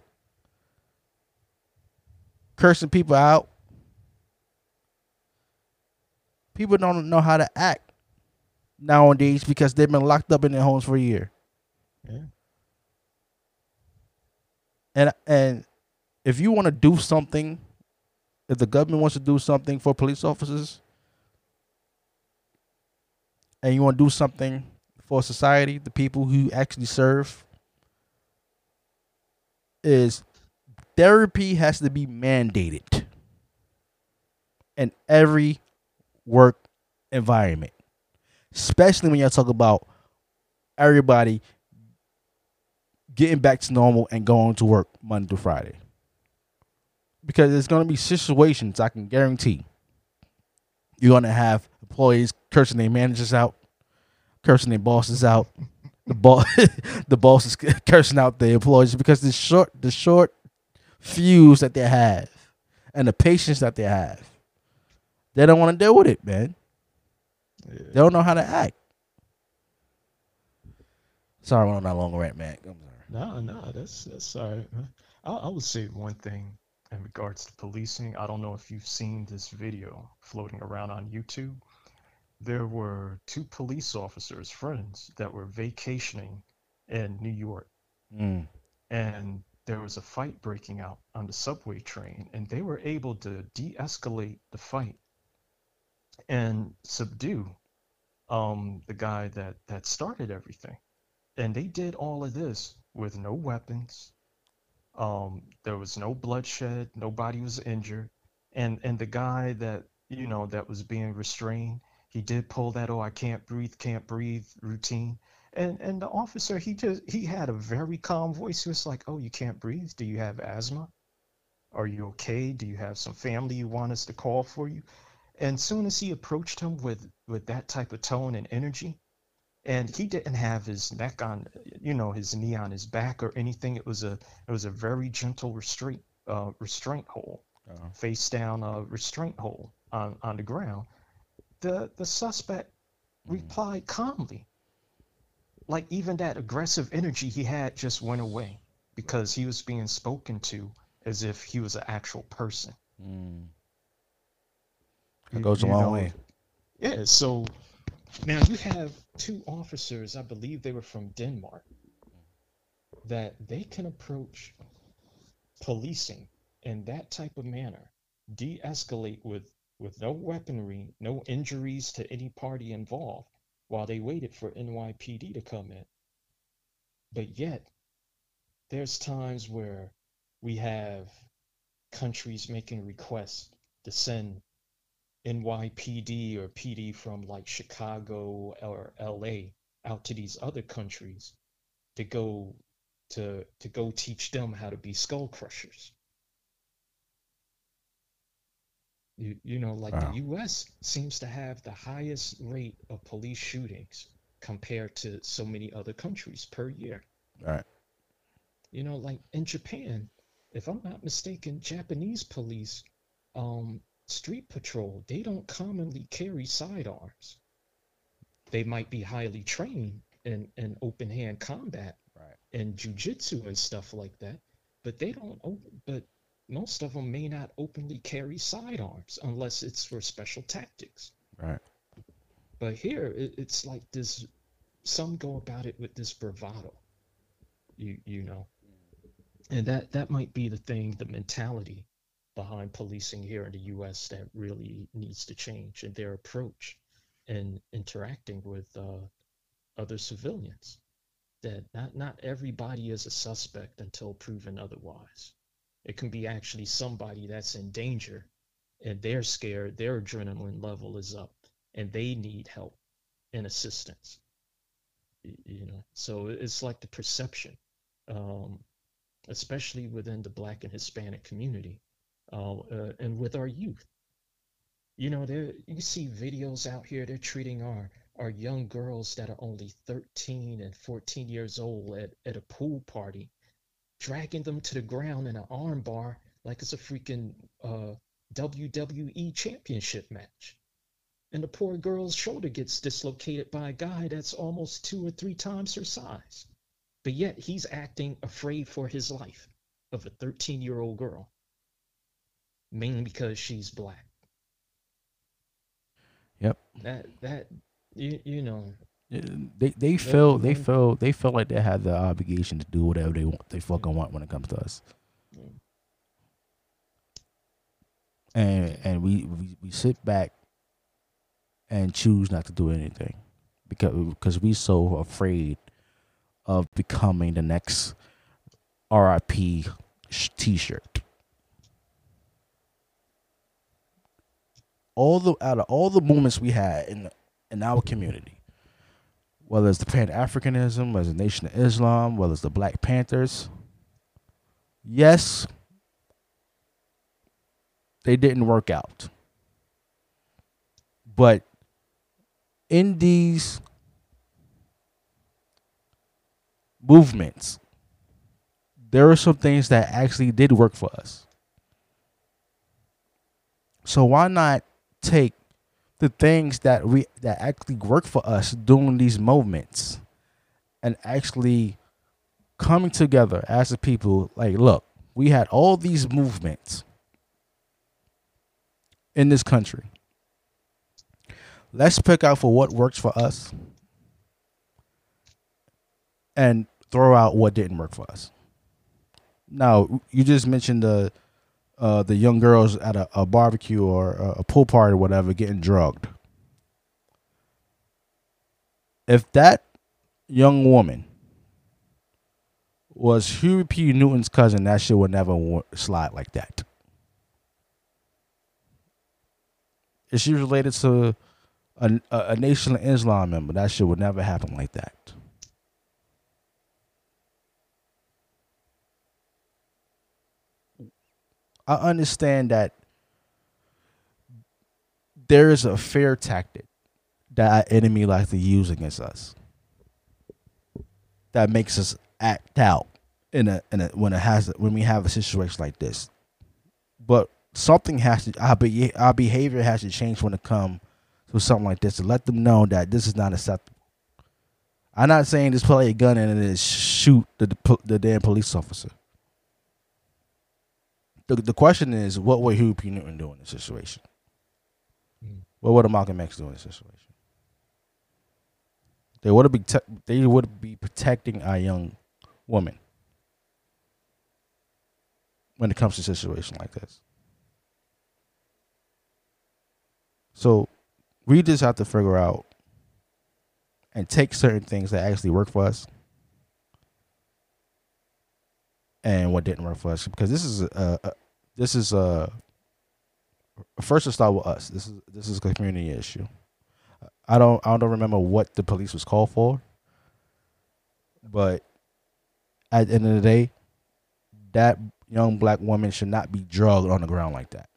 cursing people out. People don't know how to act nowadays because they've been locked up in their homes for a year. Yeah. And and if you want to do something if the government wants to do something for police officers and you want to do something for society, the people who actually serve, is therapy has to be mandated in every work environment, especially when y'all talk about everybody getting back to normal and going to work Monday to Friday. Because there's going to be situations I can guarantee you're going to have employees cursing their managers out, cursing their bosses out. The boss, the boss is cursing out the employees because the short, the short fuse that they have, and the patience that they have, they don't want to deal with it, man. They don't know how to act. Sorry, I went on that long rant, man. I'm sorry. No, no, that's that's all right. I, I would say one thing in regards to policing. I don't know if you've seen this video floating around on YouTube. There were two police officers, friends, that were vacationing in New York, Mm. and there was a fight breaking out on the subway train, and they were able to de-escalate the fight and subdue um, the guy that that started everything. And they did all of this with no weapons. Um, there was no bloodshed. Nobody was injured. And and the guy that you know that was being restrained, he did pull that oh I can't breathe, can't breathe routine. And and the officer he just he had a very calm voice. He was like, oh you can't breathe. Do you have asthma? Are you okay? Do you have some family you want us to call for you? And soon as he approached him with with that type of tone and energy, and he didn't have his neck on, you know, his knee on his back or anything. It was a it was a very gentle restraint uh, restraint hold, Uh-huh. face down uh, restraint hold on on the ground. The the suspect replied calmly, like even that aggressive energy he had just went away because he was being spoken to as if he was an actual person. Mm. You- That goes a long know, way. Yeah, so now you have two officers, I believe they were from Denmark, that they can approach policing in that type of manner, de-escalate with with no weaponry, no injuries to any party involved, while they waited for NYPD to come in. But yet, there's times where we have countries making requests to send NYPD or PD from like Chicago or LA out to these other countries to go to to go teach them how to be skull crushers. You you know like Wow. the US seems to have the highest rate of police shootings compared to so many other countries per year. All right. You know, like in Japan, if I'm not mistaken, Japanese police, um, street patrol, they don't commonly carry sidearms. They might be highly trained in, in open hand combat Right. and jujitsu and stuff like that, but they don't, but most of them may not openly carry sidearms unless it's for special tactics. Right. But here, it, it's like this. Some go about it with this bravado, you you know, mm. and that that might be the thing, the mentality behind policing here in the U.S. that really needs to change, in their approach in interacting with uh, other civilians. That not not everybody is a suspect until proven otherwise. It can be actually somebody that's in danger, and they're scared. Their adrenaline level is up, and they need help and assistance. You know, so it's like the perception, um, especially within the Black and Hispanic community, uh, and with our youth. You know, there you see videos out here. They're treating our our young girls that are only 13 and 14 years old at, at a pool party, dragging them to the ground in an arm bar like it's a freaking uh, WWE championship match and the poor girl's shoulder gets dislocated by a guy that's almost two or three times her size. But yet he's acting afraid for his life of a 13 year old girl, mainly because she's black. Yep. That, that, you, you know, They they feel they mhm. feel they feel like they have the obligation to do whatever they want they fucking want when it comes to us. Mm. And and we, we we sit back and choose not to do anything because because we so afraid of becoming the next RIP t-shirt. All the out of all the moments we had in in our community, whether it's the Pan Africanism, whether it's the Nation of Islam, whether it's the Black Panthers. Yes, they didn't work out. But in these movements, there are some things that actually did work for us. So why not take the things that we that actually work for us during these moments and actually coming together as a people. Like look we had all these movements in this country. Let's pick out for what works for us and throw out what didn't work for us. Now you just mentioned the uh, the young girls at a, a barbecue or a, a pool party or whatever getting drugged. If that young woman was Huey P. Newton's cousin, that shit would never slide like that. If she was related to a, a, a Nation of Islam member, that shit would never happen like that. I understand that there is a fair tactic that our enemy likes to use against us that makes us act out in a in a when it has when we have a situation like this. But something has to our, be, our behavior has to change when it comes to something like this to let them know that this is not acceptable. I'm not saying just out a gun and then shoot the the damn police officer the the question is, what would Huey P. Newton do in this situation? What would a Malcolm X do in this situation? They would be te- they would be protecting our young woman when it comes to a situation like this. So we just have to figure out and take certain things that actually work for us and what didn't work for us because this is a, a this is a first to start with us. This is this is a community issue. I don't I don't remember what the police was called for, but at the end of the day, that young black woman should not be drugged on the ground like that.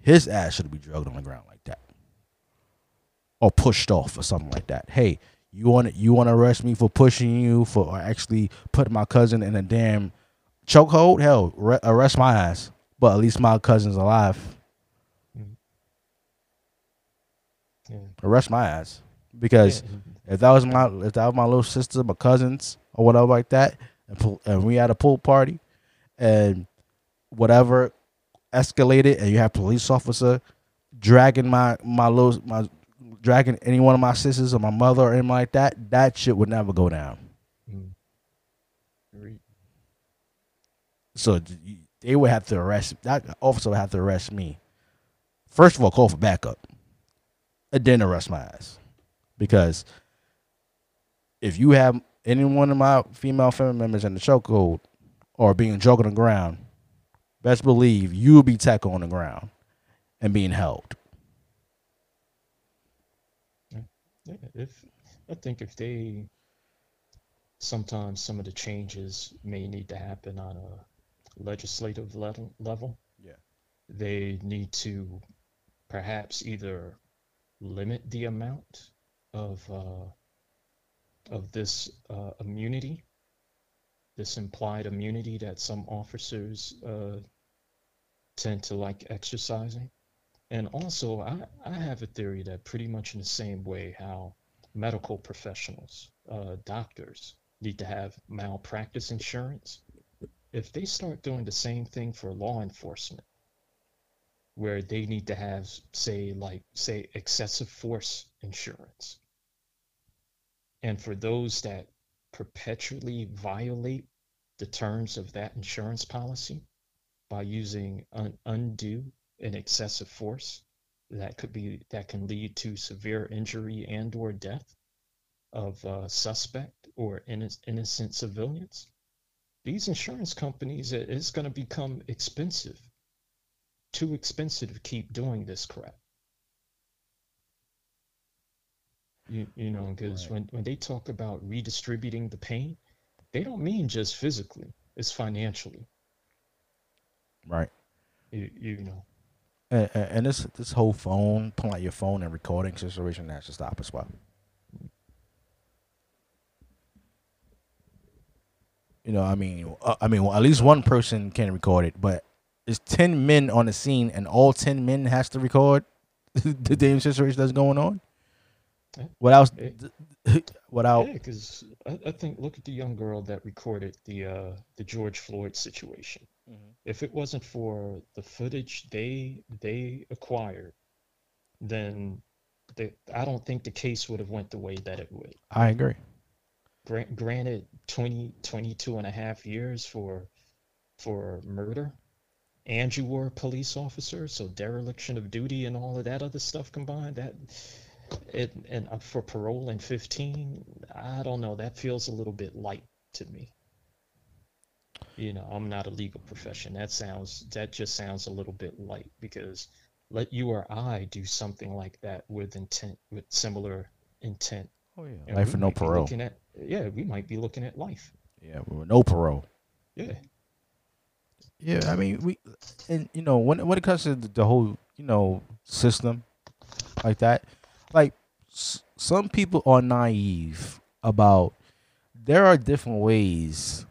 His ass should be drugged on the ground like that, or pushed off or something like that. Hey, you want you want to arrest me for pushing you for or actually putting my cousin in a damn chokehold? Hell, re- arrest uh, my ass. But at least my cousin's alive. Mm. Yeah. Arrest my ass because if that was my if that was my little sister, my cousins or whatever like that, and, and we had a pool party, and whatever escalated, and you have police officer dragging my my little my dragging any one of my sisters or my mother or anything like that, that shit would never go down. Agreed. So they would have to arrest that officer would have to arrest me. First of all, call for backup, and then arrest my ass, because if you have any one of my female family members in the chokehold or being drugged on the ground, best believe you will be tackled on the ground and being held. Yeah, if I think if they sometimes some of the changes may need to happen on a legislative level level. Yeah. They need to perhaps either limit the amount of uh, of this uh, immunity, this implied immunity that some officers uh, tend to like exercising. And also, I, I have a theory that pretty much in the same way how medical professionals, uh, doctors, need to have malpractice insurance. If they start doing the same thing for law enforcement, where they need to have, say, like, say, excessive force insurance, and for those that perpetually violate the terms of that insurance policy by using un- undue and excessive force that could be that can lead to severe injury and or death of a suspect or inno- innocent civilians these insurance companies it- it's going to become expensive too expensive to keep doing this crap You, you know, because when, when they talk about redistributing the pain, they don't mean just physically, it's financially. Right. You, you know, And, and this this whole phone, pulling out your phone and recording situation, that should stop as well. You know, I mean, uh, I mean, well, at least one person can record it, but it's ten men on the scene, and all ten men has to record the damn situation that's going on. Without, Yeah. without, yeah, because I, I think look at the young girl that recorded the uh, the George Floyd situation. If it wasn't for the footage they they acquired, then they, I don't think the case would have went the way that it would. I agree. Grant, granted 20, 22 and a half years for for murder and you were a police officer so dereliction of duty and all of that other stuff combined that it and uh, for parole in 15 i don't know that feels a little bit light to me you know i'm not a legal profession that sounds that just sounds a little bit light because let you or i do something like that with intent with similar intent Oh yeah, and life we with no parole. looking at, yeah, we might be looking at life. Yeah, with no parole. Yeah. Yeah, I mean, we, and you know, when when it comes to the, the whole, you know, system like that, like s- some people are naive about there are different ways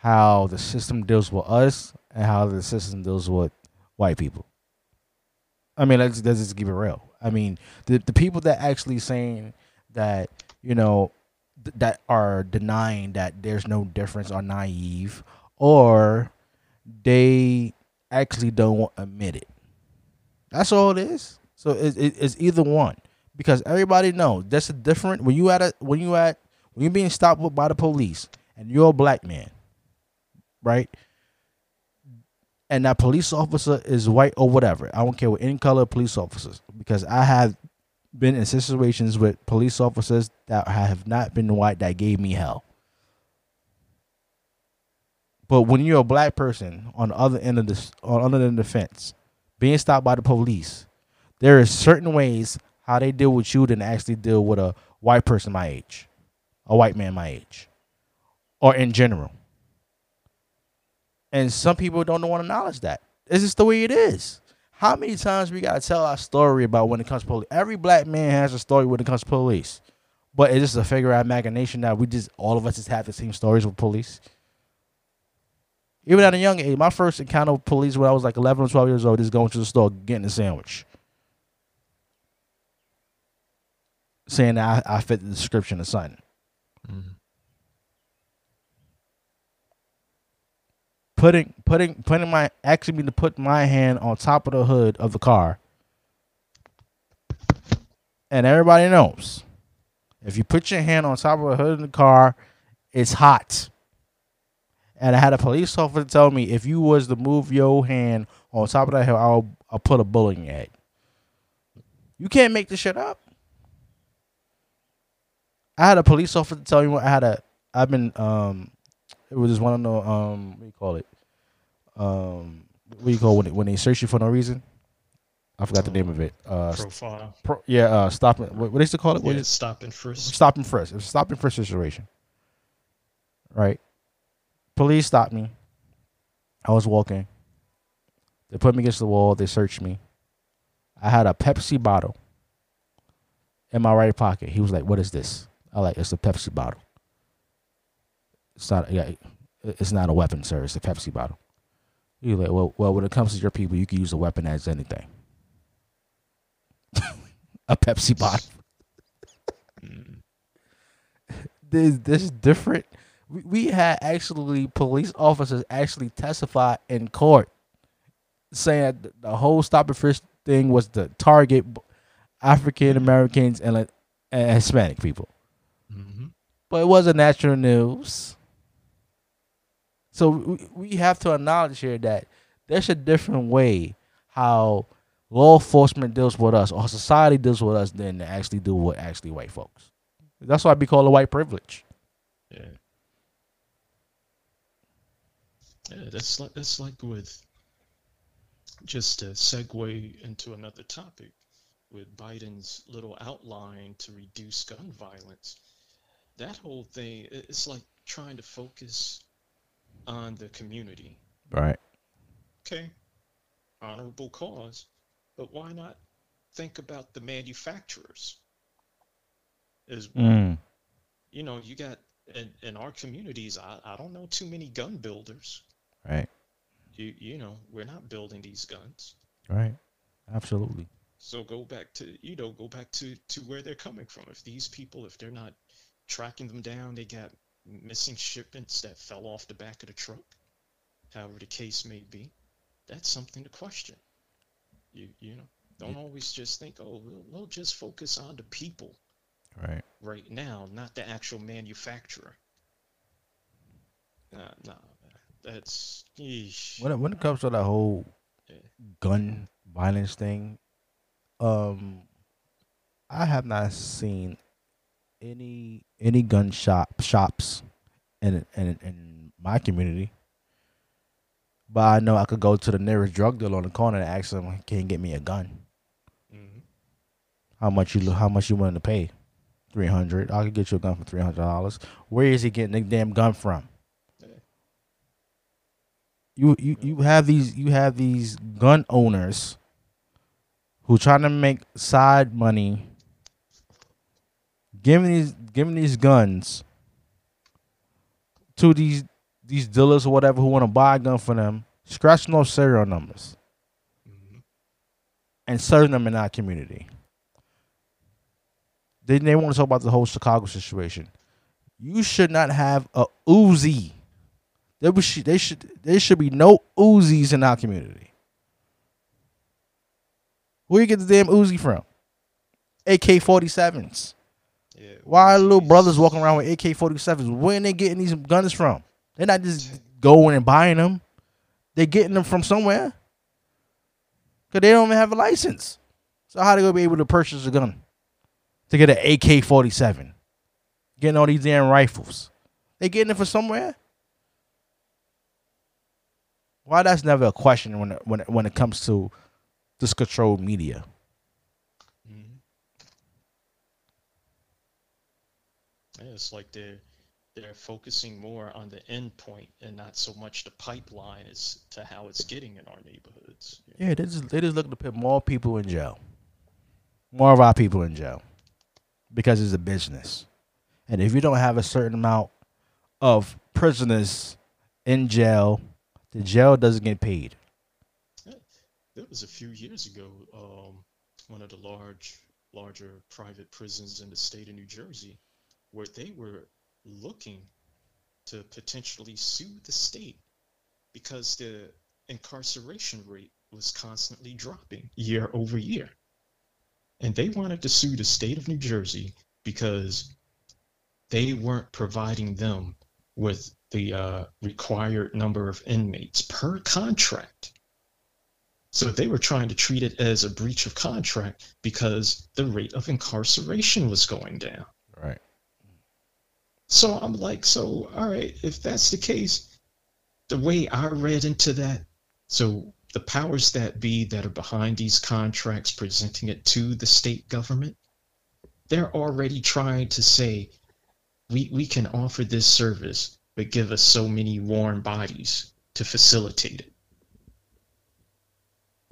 how the system deals with us and how the system deals with white people. I mean, let's, let's just keep it real. I mean, the the people that actually saying that you know th- that are denying that there's no difference are naive or they actually don't admit it. That's all it is. So it, it, it's either one because everybody knows that's a different when you at a when you at when you're being stopped by the police and you're a black man, right? And that police officer is white or whatever. I don't care what any color police officers because I have been in situations with police officers that have not been white that gave me hell. But when you're a black person on the other end of this, on other end of the fence, being stopped by the police, there is certain ways how they deal with you than actually deal with a white person my age, a white man my age, or in general. And some people don't want to acknowledge that. It's just the way it is. How many times we gotta tell our story about when it comes to police? Every black man has a story when it comes to police, but it's just a figure out imagination that we just all of us just have the same stories with police. Even at a young age, my first encounter with police when I was like 11 or 12 years old, is going to the store getting a sandwich, saying that I, I fit the description of something. Mm-hmm. Putting putting putting my asking me to put my hand on top of the hood of the car, and everybody knows if you put your hand on top of the hood of the car, it's hot. And I had a police officer tell me if you was to move your hand on top of that hill, I'll I'll put a bullet in your head. You can't make this shit up. I had a police officer tell me what I had a I've been um it was just one of the um what do you call it? Um what do you call when it, when they search you for no reason? I forgot the name of it. Uh Profile. pro, yeah, uh stop what, what they used to call it? What Yeah, is stop and frisk. stop and frisk. It was a stop and frisk situation. Right? Police stopped me. I was walking. They put me against the wall. They searched me. I had a Pepsi bottle in my right pocket. He was like, "What is this?" I like, "It's a Pepsi bottle." It's not. Yeah, it's not a weapon, sir. It's a Pepsi bottle. He was like, "Well, well, when it comes to your people, you can use a weapon as anything." a Pepsi bottle. this this is different. We, we had actually police officers actually testify in court saying that the- the whole stop and frisk thing was to target African Americans and, like, and Hispanic people, hmm but it wasn't national news. So we, have to acknowledge here that there's a different way how law enforcement deals with us or society deals with us than they actually do with actually white folks. That's why we call it white privilege. Yeah. Yeah, that's like that's like with just a segue into another topic. with Biden's little outline to reduce gun violence, that whole thing it's like trying to focus on the community. Right. Okay, honorable cause, but why not think about the manufacturers? Is Mm. you know you got in, in our communities. I, I don't know too many gun builders. Right. You you know we're not building these guns. Right. Absolutely. So go back to you know go back to to where they're coming from. If these people, if they're not tracking them down, they got missing shipments that fell off the back of the truck. However the case may be, that's something to question. You you know don't always just think oh we'll, we'll just focus on the people Right. right now, not the actual manufacturer. Nah, nah, that's yeesh. When it, when it comes to that whole Yeah. gun violence thing, um, I have not seen any any gun shop shops in in in my community. But I know I could go to the nearest drug dealer on the corner and ask them, "Can you get me a gun? Mhm. How much you how much you willing to pay? Three hundred. I could get you a gun for three hundred dollars. Where is he getting the damn gun from? Yeah. You you you have these you have these gun owners who trying to make side money, giving these giving these guns to these these dealers or whatever who want to buy a gun for them, scratching those serial numbers Mhm. and serving them in our community. Then they want to talk about the whole Chicago situation. You should not have a Uzi. There was they should there should be no Uzis in our community. Where you get the damn Uzi from? AK forty sevens. Yeah, Why little brothers walking around with AK forty sevens? Where are they getting these guns from? They're not just going and buying them. They're getting them from somewhere. Cause they don't even have a license. So how they gonna be able to purchase a gun? To get an AK forty seven. Getting all these damn rifles. They getting it from somewhere? Why that's never a question when it, when it, when it comes to this controlled media. Mhm. Yeah, it's like they're they're focusing more on the end point and not so much the pipeline as to how it's getting in our neighborhoods. Yeah, they just they just looking to put more people in jail. More of our people in jail. Because it's a business. And if you don't have a certain amount of prisoners in jail, the jail doesn't get paid. That was a few years ago. Um, one of the large, larger private prisons in the state of New Jersey, where they were looking to potentially sue the state because the incarceration rate was constantly dropping year over year. And they wanted to sue the state of New Jersey because they weren't providing them with the uh, required number of inmates per contract. So they were trying to treat it as a breach of contract because the rate of incarceration was going down. Right. So I'm like, so all right, if that's the case, the way I read into that, so the powers that be that are behind these contracts presenting it to the state government, they're already trying to say, we we can offer this service, but give us so many warm bodies to facilitate it.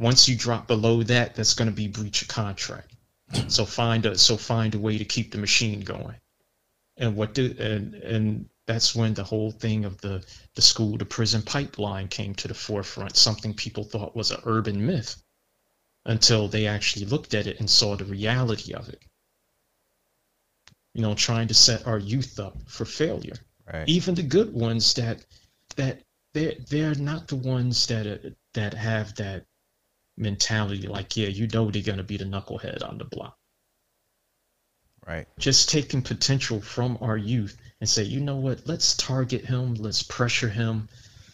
Once you drop below that, that's going to be breach of contract. So find a so find a way to keep the machine going and what do and and that's when the whole thing of the the school to prison pipeline came to the forefront something people thought was an urban myth until they actually looked at it and saw the reality of it. You know trying to set our youth up for failure. Right. even the good ones that that they're they're not the ones that are, that have that mentality like yeah you know they're going to be the knucklehead on the block Right. just taking potential from our youth and say, you know what, let's target him, let's pressure him,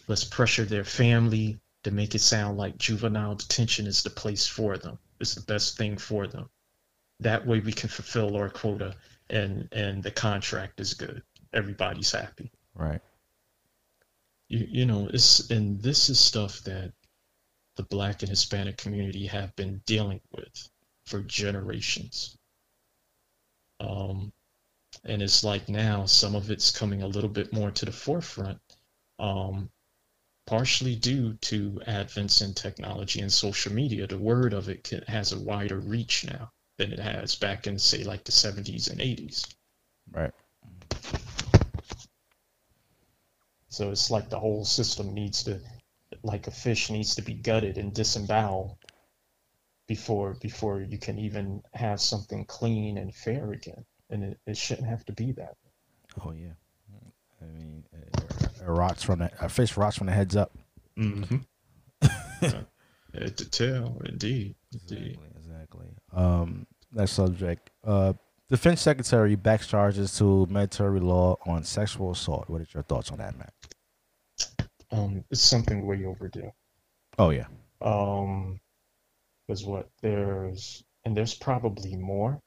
let's pressure their family to make it sound like juvenile detention is the place for them. It's the best thing for them. That way we can fulfill our quota and and the contract is good. Everybody's happy. Right. You, you know, it's and this is stuff that the black and Hispanic community have been dealing with for generations. Um, and it's like now some of it's coming a little bit more to the forefront, um, partially due to advents in technology and social media. The word of it can, has a wider reach now than it has back in, say, like the 70s and 80s. Right. So it's like the whole system needs to, like a fish needs to be gutted and disemboweled before before you can even have something clean and fair again. And it, it shouldn't have to be that. Oh yeah. I mean, it, it rots from the a fish rots from the heads up. Mm-hmm. to tell, indeed, indeed. Exactly. Exactly. Um, next subject. Uh, Defense Secretary backs charges to military law on sexual assault. What are your thoughts on that, Mack? Um, it's something way overdue. Oh yeah. Um, because what there's and there's probably more,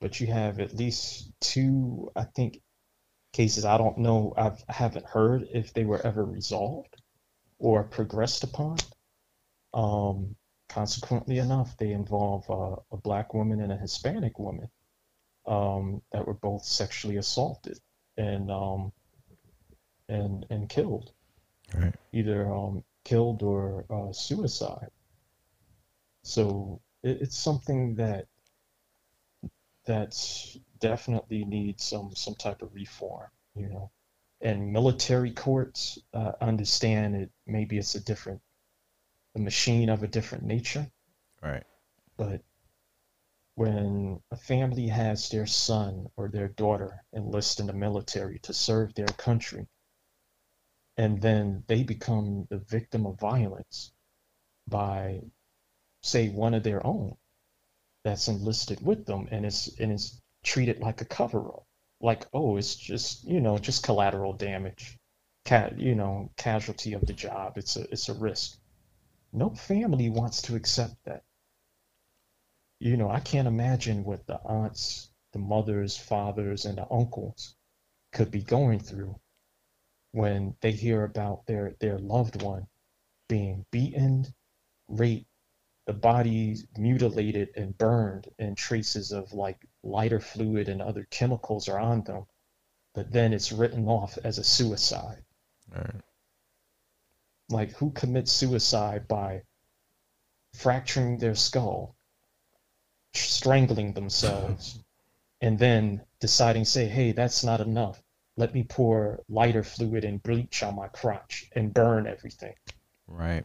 but you have at least two, I think, cases. I don't know. I've, I haven't heard if they were ever resolved or progressed upon. Um, consequently enough, they involve uh, a black woman and a Hispanic woman um, that were both sexually assaulted and um, and and killed, Right. either um, killed or uh, suicide. So it, it's something that that's definitely needs some some type of reform, you know. And military courts uh, understand it. Maybe it's a different, a machine of a different nature, Right. but when a family has their son or their daughter enlist in the military to serve their country, and then they become the victim of violence by, say, one of their own that's enlisted with them, and it's and it's treated like a cover-up, like oh, it's just you know just collateral damage, cat you know casualty of the job. It's a it's a risk. No family wants to accept that you know, I can't imagine what the aunts, the mothers, fathers, and the uncles could be going through when they hear about their their loved one being beaten, raped, the body mutilated and burned, and traces of like lighter fluid and other chemicals are on them, but then it's written off as a suicide. Right. Like who commits suicide by fracturing their skull, strangling themselves, and then deciding, say, hey, that's not enough. Let me pour lighter fluid and bleach on my crotch and burn everything. Right.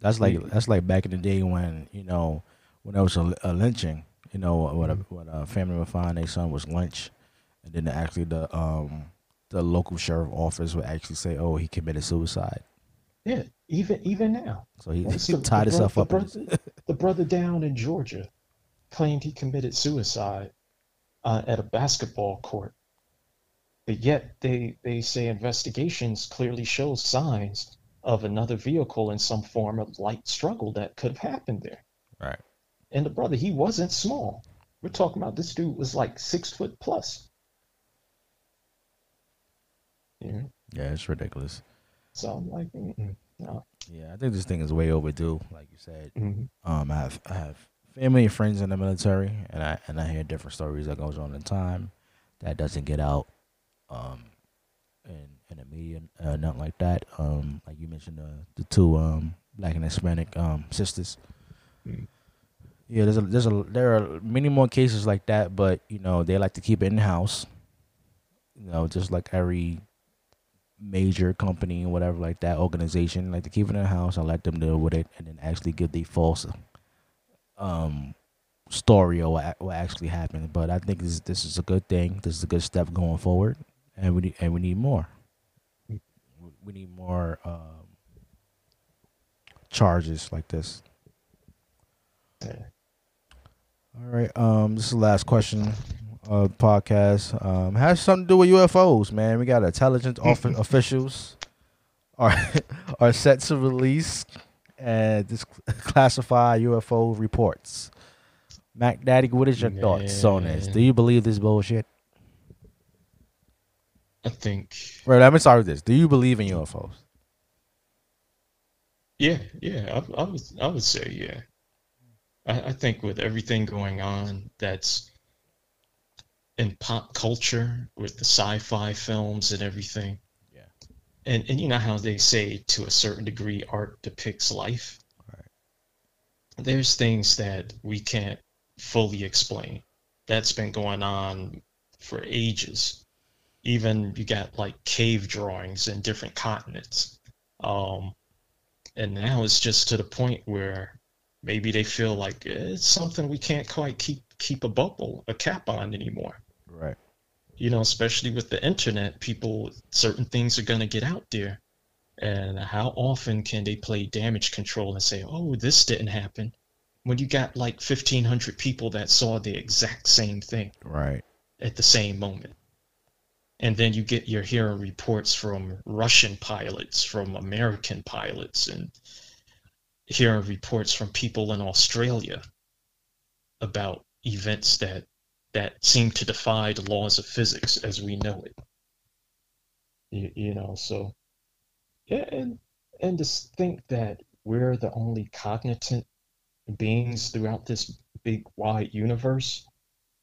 That's like that's like back in the day when you know when there was a, a lynching. You know when a, when a family would find their son was lynched, and then actually the um the local sheriff office would actually say, "Oh, he committed suicide." Yeah, even even now. So he, he the- tied the himself up. the brother, the brother down in Georgia claimed he committed suicide uh, at a basketball court. But yet they, they say investigations clearly show signs of another vehicle in some form of light struggle that could have happened there. Right. And the brother, he wasn't small. We're talking about this dude was like six foot plus. Yeah. Yeah, it's ridiculous. So I'm like, no. Yeah, I think this thing is way overdue. Like you said, Mhm. um, I have I have family and friends in the military, and I and I hear different stories that goes on in time that doesn't get out, um, in in the media, uh, nothing like that. Um, like you mentioned, the the two um black and Hispanic um sisters. Mm. Yeah, there's a there's a there are many more cases like that, but you know they like to keep it in house. You know, just like every major company or whatever like that organization like to keep it in house and let them deal with it and then actually give the false um story of what, what actually happened but i think this this is a good thing this is a good step going forward and we need and we need more we need more um charges like this. Yeah. all right um this is the last question uh podcast. Um has something to do with ufos man. We got intelligence off- officials are are set to release and dis- classify ufo reports. Mack daddy what is your thoughts on this? Do you believe this bullshit I think, right let me start with this do you believe in ufos yeah, yeah, I, I would, I would say, yeah. I, I think with everything going on that's in pop culture with the sci-fi films and everything. Yeah. And and you know how they say to a certain degree art depicts life. Right. There's things that we can't fully explain. That's been going on for ages. Even you got like cave drawings in different continents. Um, and now it's just to the point where maybe they feel like it's something we can't quite keep keep a bubble, a cap on anymore. Right. You know, especially with the internet, people certain things are gonna get out there. And how often can they play damage control and say, "Oh, this didn't happen," when you got like fifteen hundred people that saw the exact same thing Right. at the same moment. And then you get you're hearing reports from Russian pilots, from American pilots, and hearing reports from people in Australia about events that that seem to defy the laws of physics as we know it. You, you know, so yeah, and and to think that we're the only cognizant beings throughout this big wide universe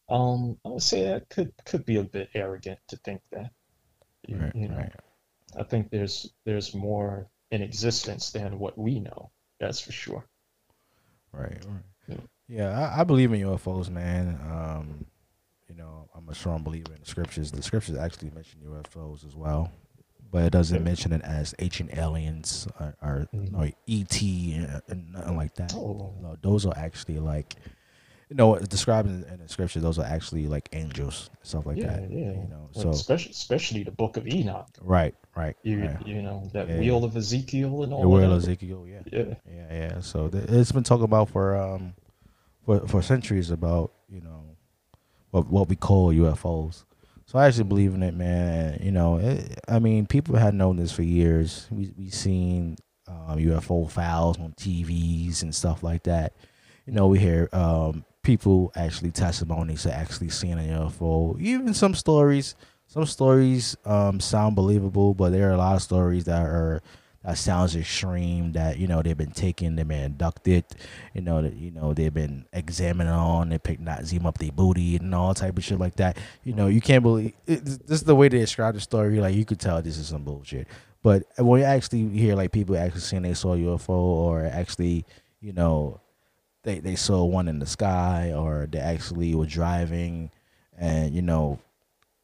um, I would say that could could be a bit arrogant to think that. You, Right. you know, Right. I think there's there's more in existence than what we know. That's for sure. Right. right. Yeah. Yeah, I, I believe in UFOs, man. Um, you know, I'm a strong believer in the scriptures. The scriptures actually mention UFOs as well, but it doesn't mention it as ancient aliens or, or, Mhm. or ET and, and nothing like that. Oh. No, those are actually like, you know, described in, in the scripture. Those are actually like angels, stuff like yeah, that. yeah. You know, so especially especially the Book of Enoch. right, right, You right. you know that Yeah. wheel of Ezekiel and all The word of of. Ezekiel, yeah. Yeah, Yeah, yeah. So th- it's been talked about for um for for centuries about you know what what we call UFOs. So I actually believe in it, man. You know, it, I mean, people had known this for years. We we seen um, UFO files on TVs and stuff like that. You know, we hear um, people actually testimonies to actually seeing a UFO. Even some stories, some stories um, sound believable, but there are a lot of stories that are that sounds extreme. That you know they've been taken, they've been abducted. You know that you know they've been examined on. They picked not zoom up their booty and all type of shit like that. You know you can't believe it, this is the way they describe the story. Like you could tell this is some bullshit. But when you actually hear like people actually saying they saw UFO or actually you know they they saw one in the sky or they actually were driving and you know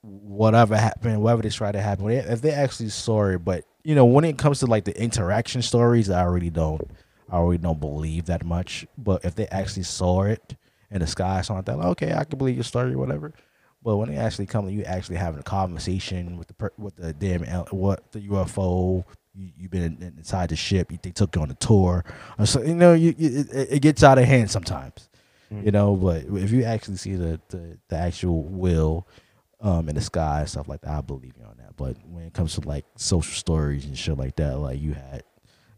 whatever happened, whatever they tried to happen, if they actually saw it, but you know, when it comes to like the interaction stories, I already don't, I already don't believe that much. But if they actually saw it in the sky, something like that, okay, I can believe your story, or whatever. But when they actually come, you actually having a conversation with the with the damn what the UFO. You, you've been inside the ship. They took you on a tour. Or so you know, you, you, it, it gets out of hand sometimes. You know, but if you actually see the the, the actual will um in the sky and stuff like that, I believe you on that. But when it comes to like social stories and shit like that, like you had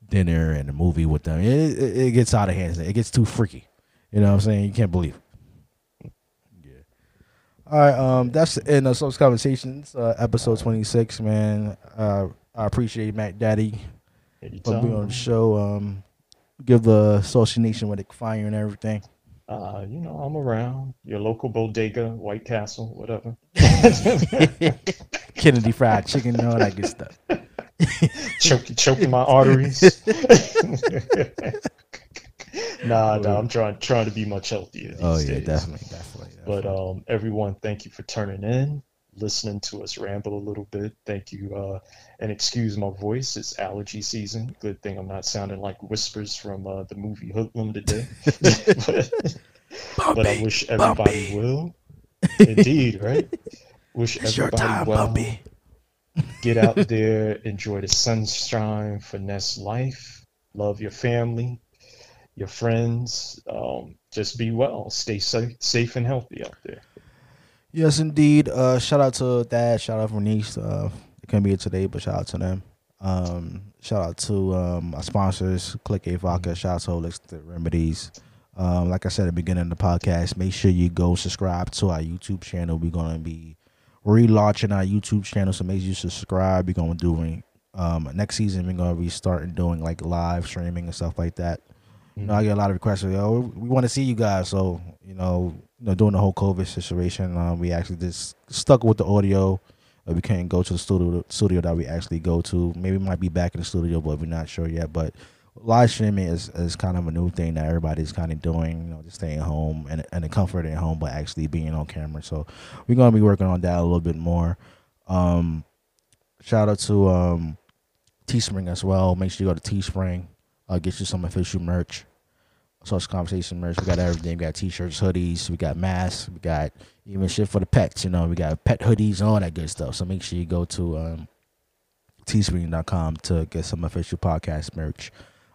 dinner and a movie with them, it, it, it gets out of hand. It gets too freaky. You know what I'm saying? You can't believe. it. Yeah. All right. Um, that's in the end of Saucy Conversations, uh, episode 26. Man, uh, I appreciate Mack Daddy for being on the show. Um, give the Saucy Nation can find you and everything. Uh, you know, I'm around your local bodega, White Castle, whatever. Kennedy Fried Chicken and all that good stuff. choking, choking my arteries. nah, nah, I'm trying trying to be much healthier these Oh yeah, days. definitely, definitely. But um, everyone, thank you for turning in, listening to us ramble a little bit. Thank you, uh, and excuse my voice. It's allergy season. Good thing I'm not sounding like whispers from uh, the movie Hoodlum today. but, but I wish everybody Bumpy. will. Indeed, right? Wish it's everybody time, well. puppy. Get out there, enjoy the sunshine, finesse life, love your family, your friends. Um, just be well, stay safe, safe and healthy out there. Yes, indeed. Uh, shout out to Dad. Shout out to Niece. Uh, they couldn't be here today, but shout out to them. Um, shout out to um, our sponsors, Click A Vodka. Shout out to Holistic Remedies. Um, like I said at the beginning of the podcast, make sure you go subscribe to our YouTube channel. We're gonna be relaunching our YouTube channel, so make sure you subscribe. We're gonna do um, next season. We're gonna be starting doing like live streaming and stuff like that. You know, I get a lot of requests. Yo, we want to see you guys. So you know, you know, during the whole COVID situation, um, we actually just stuck with the audio. Uh, we couldn't go to the studio studio that we actually go to. Maybe might be back in the studio, but we're not sure yet. But live streaming is, is kind of a new thing that everybody's kind of doing. You know, just staying home and and the comfort at home, but actually being on camera. So we're gonna be working on that a little bit more. Um, shout out to um, Teespring as well. Make sure you go to Teespring. Uh, get you some official merch. Saucy Conversation merch. We got everything. We got t-shirts, hoodies. We got masks. We got even shit for the pets. You know, we got pet hoodies and all that good stuff. So make sure you go to um, teespring.com to get some official podcast merch.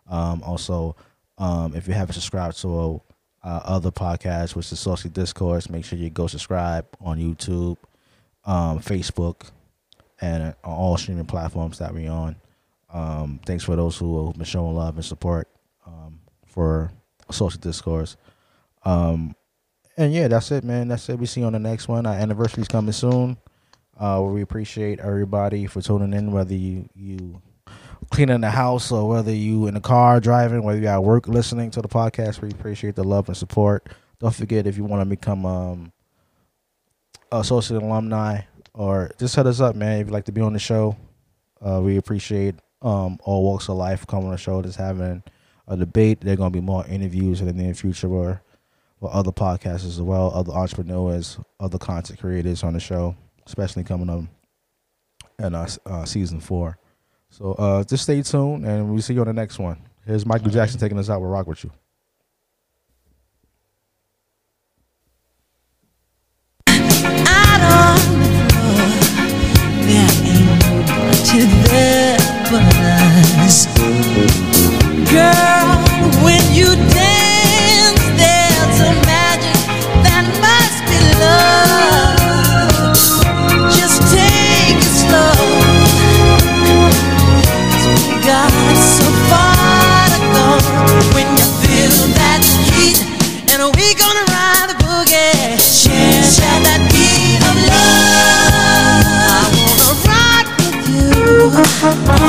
Um, also, um, if you haven't subscribed to uh, other podcasts, which is Saucy Discourse, make sure you go subscribe on YouTube, um, Facebook, and on all streaming platforms that we're on. Um, thanks for those who have been showing love and support um, for Saucy Discourse. Um, and yeah, that's it, man. That's it. We see you on the next one. Our anniversary's coming soon. Uh, we appreciate everybody for tuning in, whether you you cleaning the house or whether you in the car driving, whether you at work listening to the podcast. We appreciate the love and support. Don't forget if you want to become um, a Saucy alumni or just hit us up, man. If you'd like to be on the show, uh, we appreciate um, all walks of life coming on the show, just having a debate. There are going to be more interviews in the near future or, or other podcasts as well, other entrepreneurs, other content creators on the show, especially coming up in uh, uh, season four. So uh, just stay tuned, and we'll see you on the next one. Here's Michael Jackson taking us out. We'll rock with you. You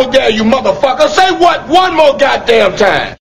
double dare you, motherfucker. Say what one more goddamn time.